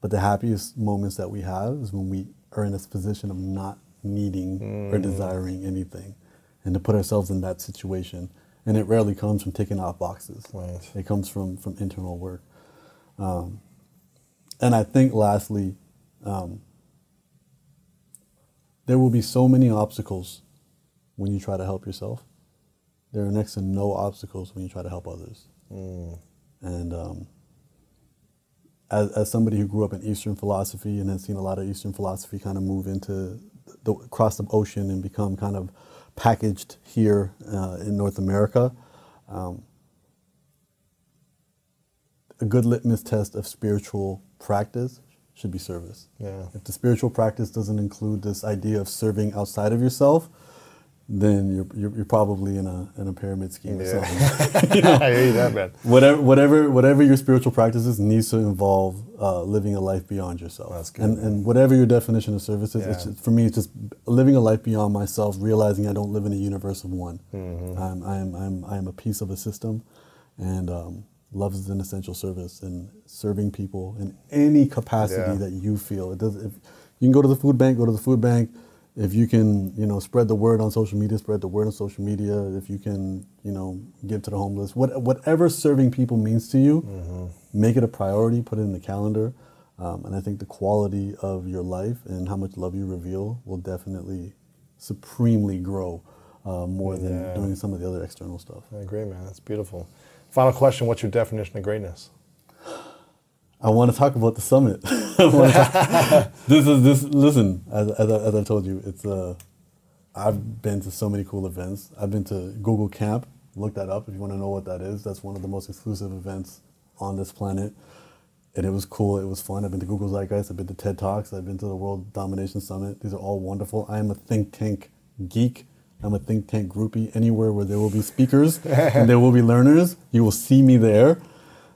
but the happiest moments that we have is when we are in this position of not needing or desiring anything, and to put ourselves in that situation. And it rarely comes from ticking off boxes. Right. It comes from from internal work. Um, and I think lastly, um, there will be so many obstacles when you try to help yourself. There are next to no obstacles when you try to help others. And um, as, as somebody who grew up in Eastern philosophy and has seen a lot of Eastern philosophy kind of move into the across the ocean and become kind of packaged here uh, in North America, um, a good litmus test of spiritual practice should be service. Yeah. If the spiritual practice doesn't include this idea of serving outside of yourself, then you're, you're, you're probably in a in a pyramid scheme or Yeah. something. [laughs] I hear that, man. whatever whatever whatever your spiritual practices needs to involve uh, living a life beyond yourself. That's good, And and whatever your definition of service is, it's Yeah. just, for me, it's just living a life beyond myself, realizing I don't live in a universe of one. Mm-hmm. I'm I'm I'm I'm a piece of a system, and um, love is an essential service, and serving people in any capacity Yeah. that you feel. It does. If you can go to the food bank, go to the food bank. If you can, you know, spread the word on social media, spread the word on social media. If you can, you know, give to the homeless, what, whatever serving people means to you, make it a priority. Put it in the calendar, um, and I think the quality of your life and how much love you reveal will definitely supremely grow uh, more than Yeah. doing some of the other external stuff. I agree, man. That's beautiful. Final question What's your definition of greatness? I want to talk about the summit. [laughs] [laughs] This is this. Listen, as, as, I, as I've told you, it's uh, I've been to so many cool events. I've been to Google Camp. Look that up if you want to know what that is. That's one of the most exclusive events on this planet, and it was cool. It was fun. I've been to Google Zeitgeist. I've been to TED Talks. I've been to the World Domination Summit. These are all wonderful. I am a think tank geek. I'm a think tank groupie. Anywhere where there will be speakers [laughs] and there will be learners, you will see me there.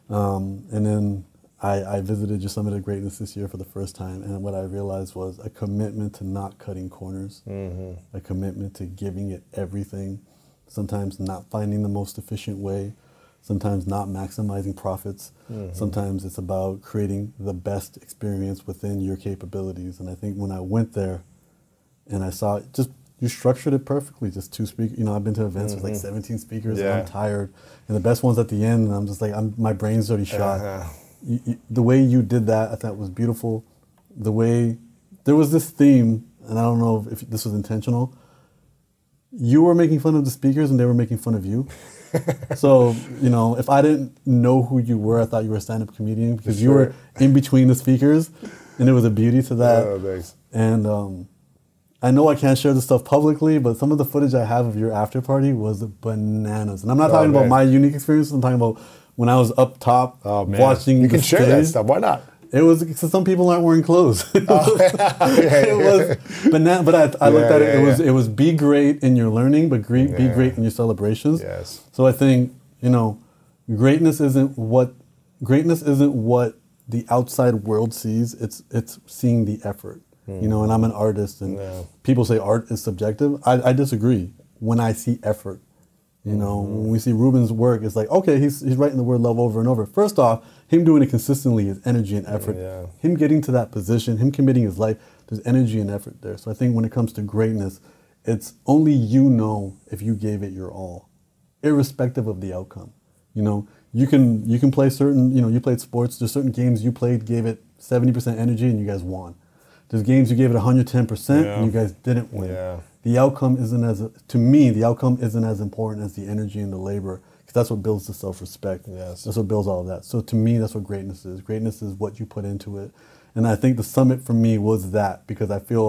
Um, and then I, I visited your Summit of Greatness this year for the first time, and what I realized was a commitment to not cutting corners, mm-hmm. a commitment to giving it everything, sometimes not finding the most efficient way, sometimes not maximizing profits, mm-hmm. sometimes it's about creating the best experience within your capabilities. And I think when I went there and I saw it, just you structured it perfectly. Just two speakers. You know, I've been to events with like mm-hmm. 17 speakers, and Yeah. I'm tired. And the best one's at the end, and I'm just like, I'm, my brain's already shot. Uh-huh. You, you, the way you did that, I thought was beautiful. The way there was this theme, and I don't know if this was intentional. You were making fun of the speakers, and they were making fun of you. [laughs] so you know, if I didn't know who you were, I thought you were a stand-up comedian because you were in between the speakers, and there was a beauty to that. Oh, thanks. And um, I know I can't share this stuff publicly, but some of the footage I have of your after party was bananas. And I'm not Oh, talking about my unique experience. I'm talking about when I was up top uh, Oh, watching. You can share that stuff. Why not? It was because some people aren't wearing clothes. [laughs] Oh, [laughs] it was banana. But I, I looked Yeah, at it. it was it was be great in your learning, but great, be great in your celebrations. Yes. So I think you know, greatness isn't what greatness isn't what the outside world sees. It's it's seeing the effort. You know, hmm. and I'm an artist, and people say art is subjective. I, I disagree. When I see effort, you know, Mm-hmm. when we see Ruben's work, it's like, okay, he's, he's writing the word love over and over. First off, him doing it consistently is energy and effort. Yeah. Him getting to that position, him committing his life, there's energy and effort there. So I think when it comes to greatness, it's only you know if you gave it your all, irrespective of the outcome. You know, you can you can play certain, you know, you played sports, there's certain games you played, gave it 70% energy and you guys won. There's games you gave it 110% Yeah. and you guys didn't win Yeah. The outcome isn't as to me the outcome isn't as important as the energy and the labor because that's what builds the self-respect. Yes. that's what builds all of that. So to me that's what greatness is. Greatness is what you put into it. And i think the summit for me was that because i feel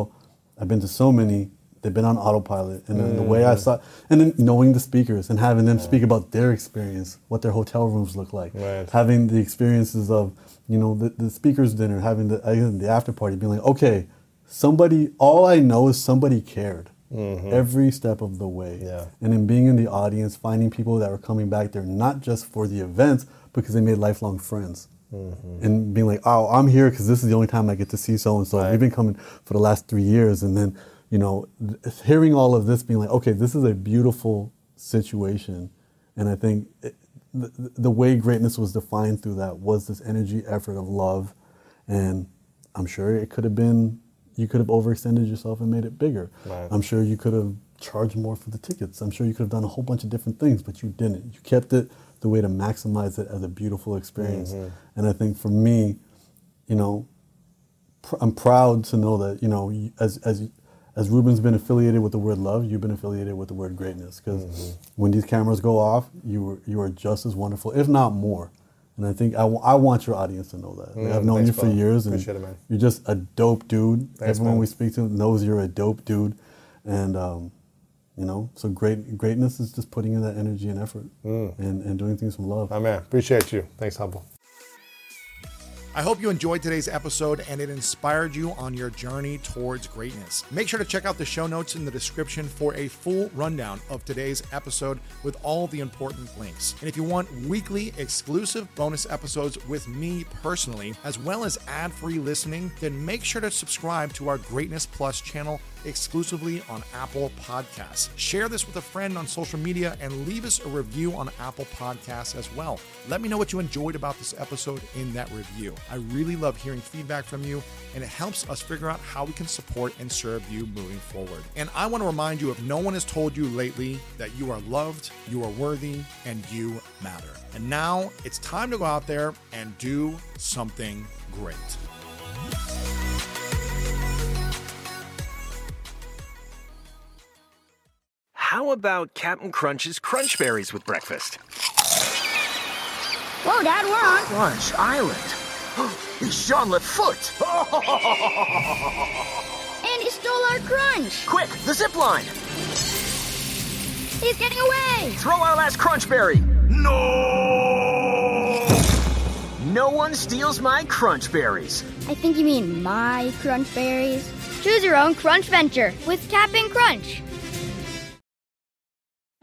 i've been to so many they've been on autopilot. And then the way Mm-hmm. i saw and then knowing the speakers and having them speak about their experience what their hotel rooms look like. Right. having the experiences of you know the, the speakers dinner having the, the after party being like okay somebody all i know is somebody cared every step of the way Mm-hmm. Yeah. and then being in the audience finding people that were coming back there not just for the events because they made lifelong friends Mm-hmm. and being like oh i'm here because this is the only time i get to see so and so we've been coming for the last three years and then you know hearing all of this being like okay this is a beautiful situation and i think it, the, the way greatness was defined through that was this energy effort of love and i'm sure it could have been you could have overextended yourself and made it bigger Right. i'm sure you could have charged more for the tickets i'm sure you could have done a whole bunch of different things but you didn't you kept it the way to maximize it as a beautiful experience and i think for me you know pr- I'm proud to know that you know as as as Ruben's been affiliated with the word love, you've been affiliated with the word greatness. Because Mm-hmm. when these cameras go off, you were you are just as wonderful, if not more. And I think I, I want your audience to know that. Like, Mm, I've known thanks, you for brother. years, and Appreciate it, man. you're just a dope dude. Thanks, Everyone man. we speak to knows you're a dope dude, and um, you know, so great greatness is just putting in that energy and effort, Mm. and, and doing things from love. My man, appreciate you. Thanks, Humble. I hope you enjoyed today's episode and it inspired you on your journey towards greatness. Make sure to check out the show notes in the description for a full rundown of today's episode with all the important links. And if you want weekly exclusive bonus episodes with me personally, as well as ad free listening, then make sure to subscribe to our Greatness Plus channel exclusively on Apple Podcasts. Share this with a friend on social media and leave us a review on Apple Podcasts as well. Let me know what you enjoyed about this episode in that review. I really love hearing feedback from you, and it helps us figure out how we can support and serve you moving forward. And I want to remind you if no one has told you lately that you are loved, you are worthy, and you matter. And now it's time to go out there and do something great. How about Cap'n Crunch's Crunch Berries with breakfast? Whoa, Dad, we're on. Crunch Island. [gasps] it's Jean Foot. [laughs] And he stole our crunch. Quick, the zip line. He's getting away. Throw our last Crunch Berry. No! No one steals my Crunch Berries. I think you mean my crunch berries. Choose your own crunch venture with Captain Crunch.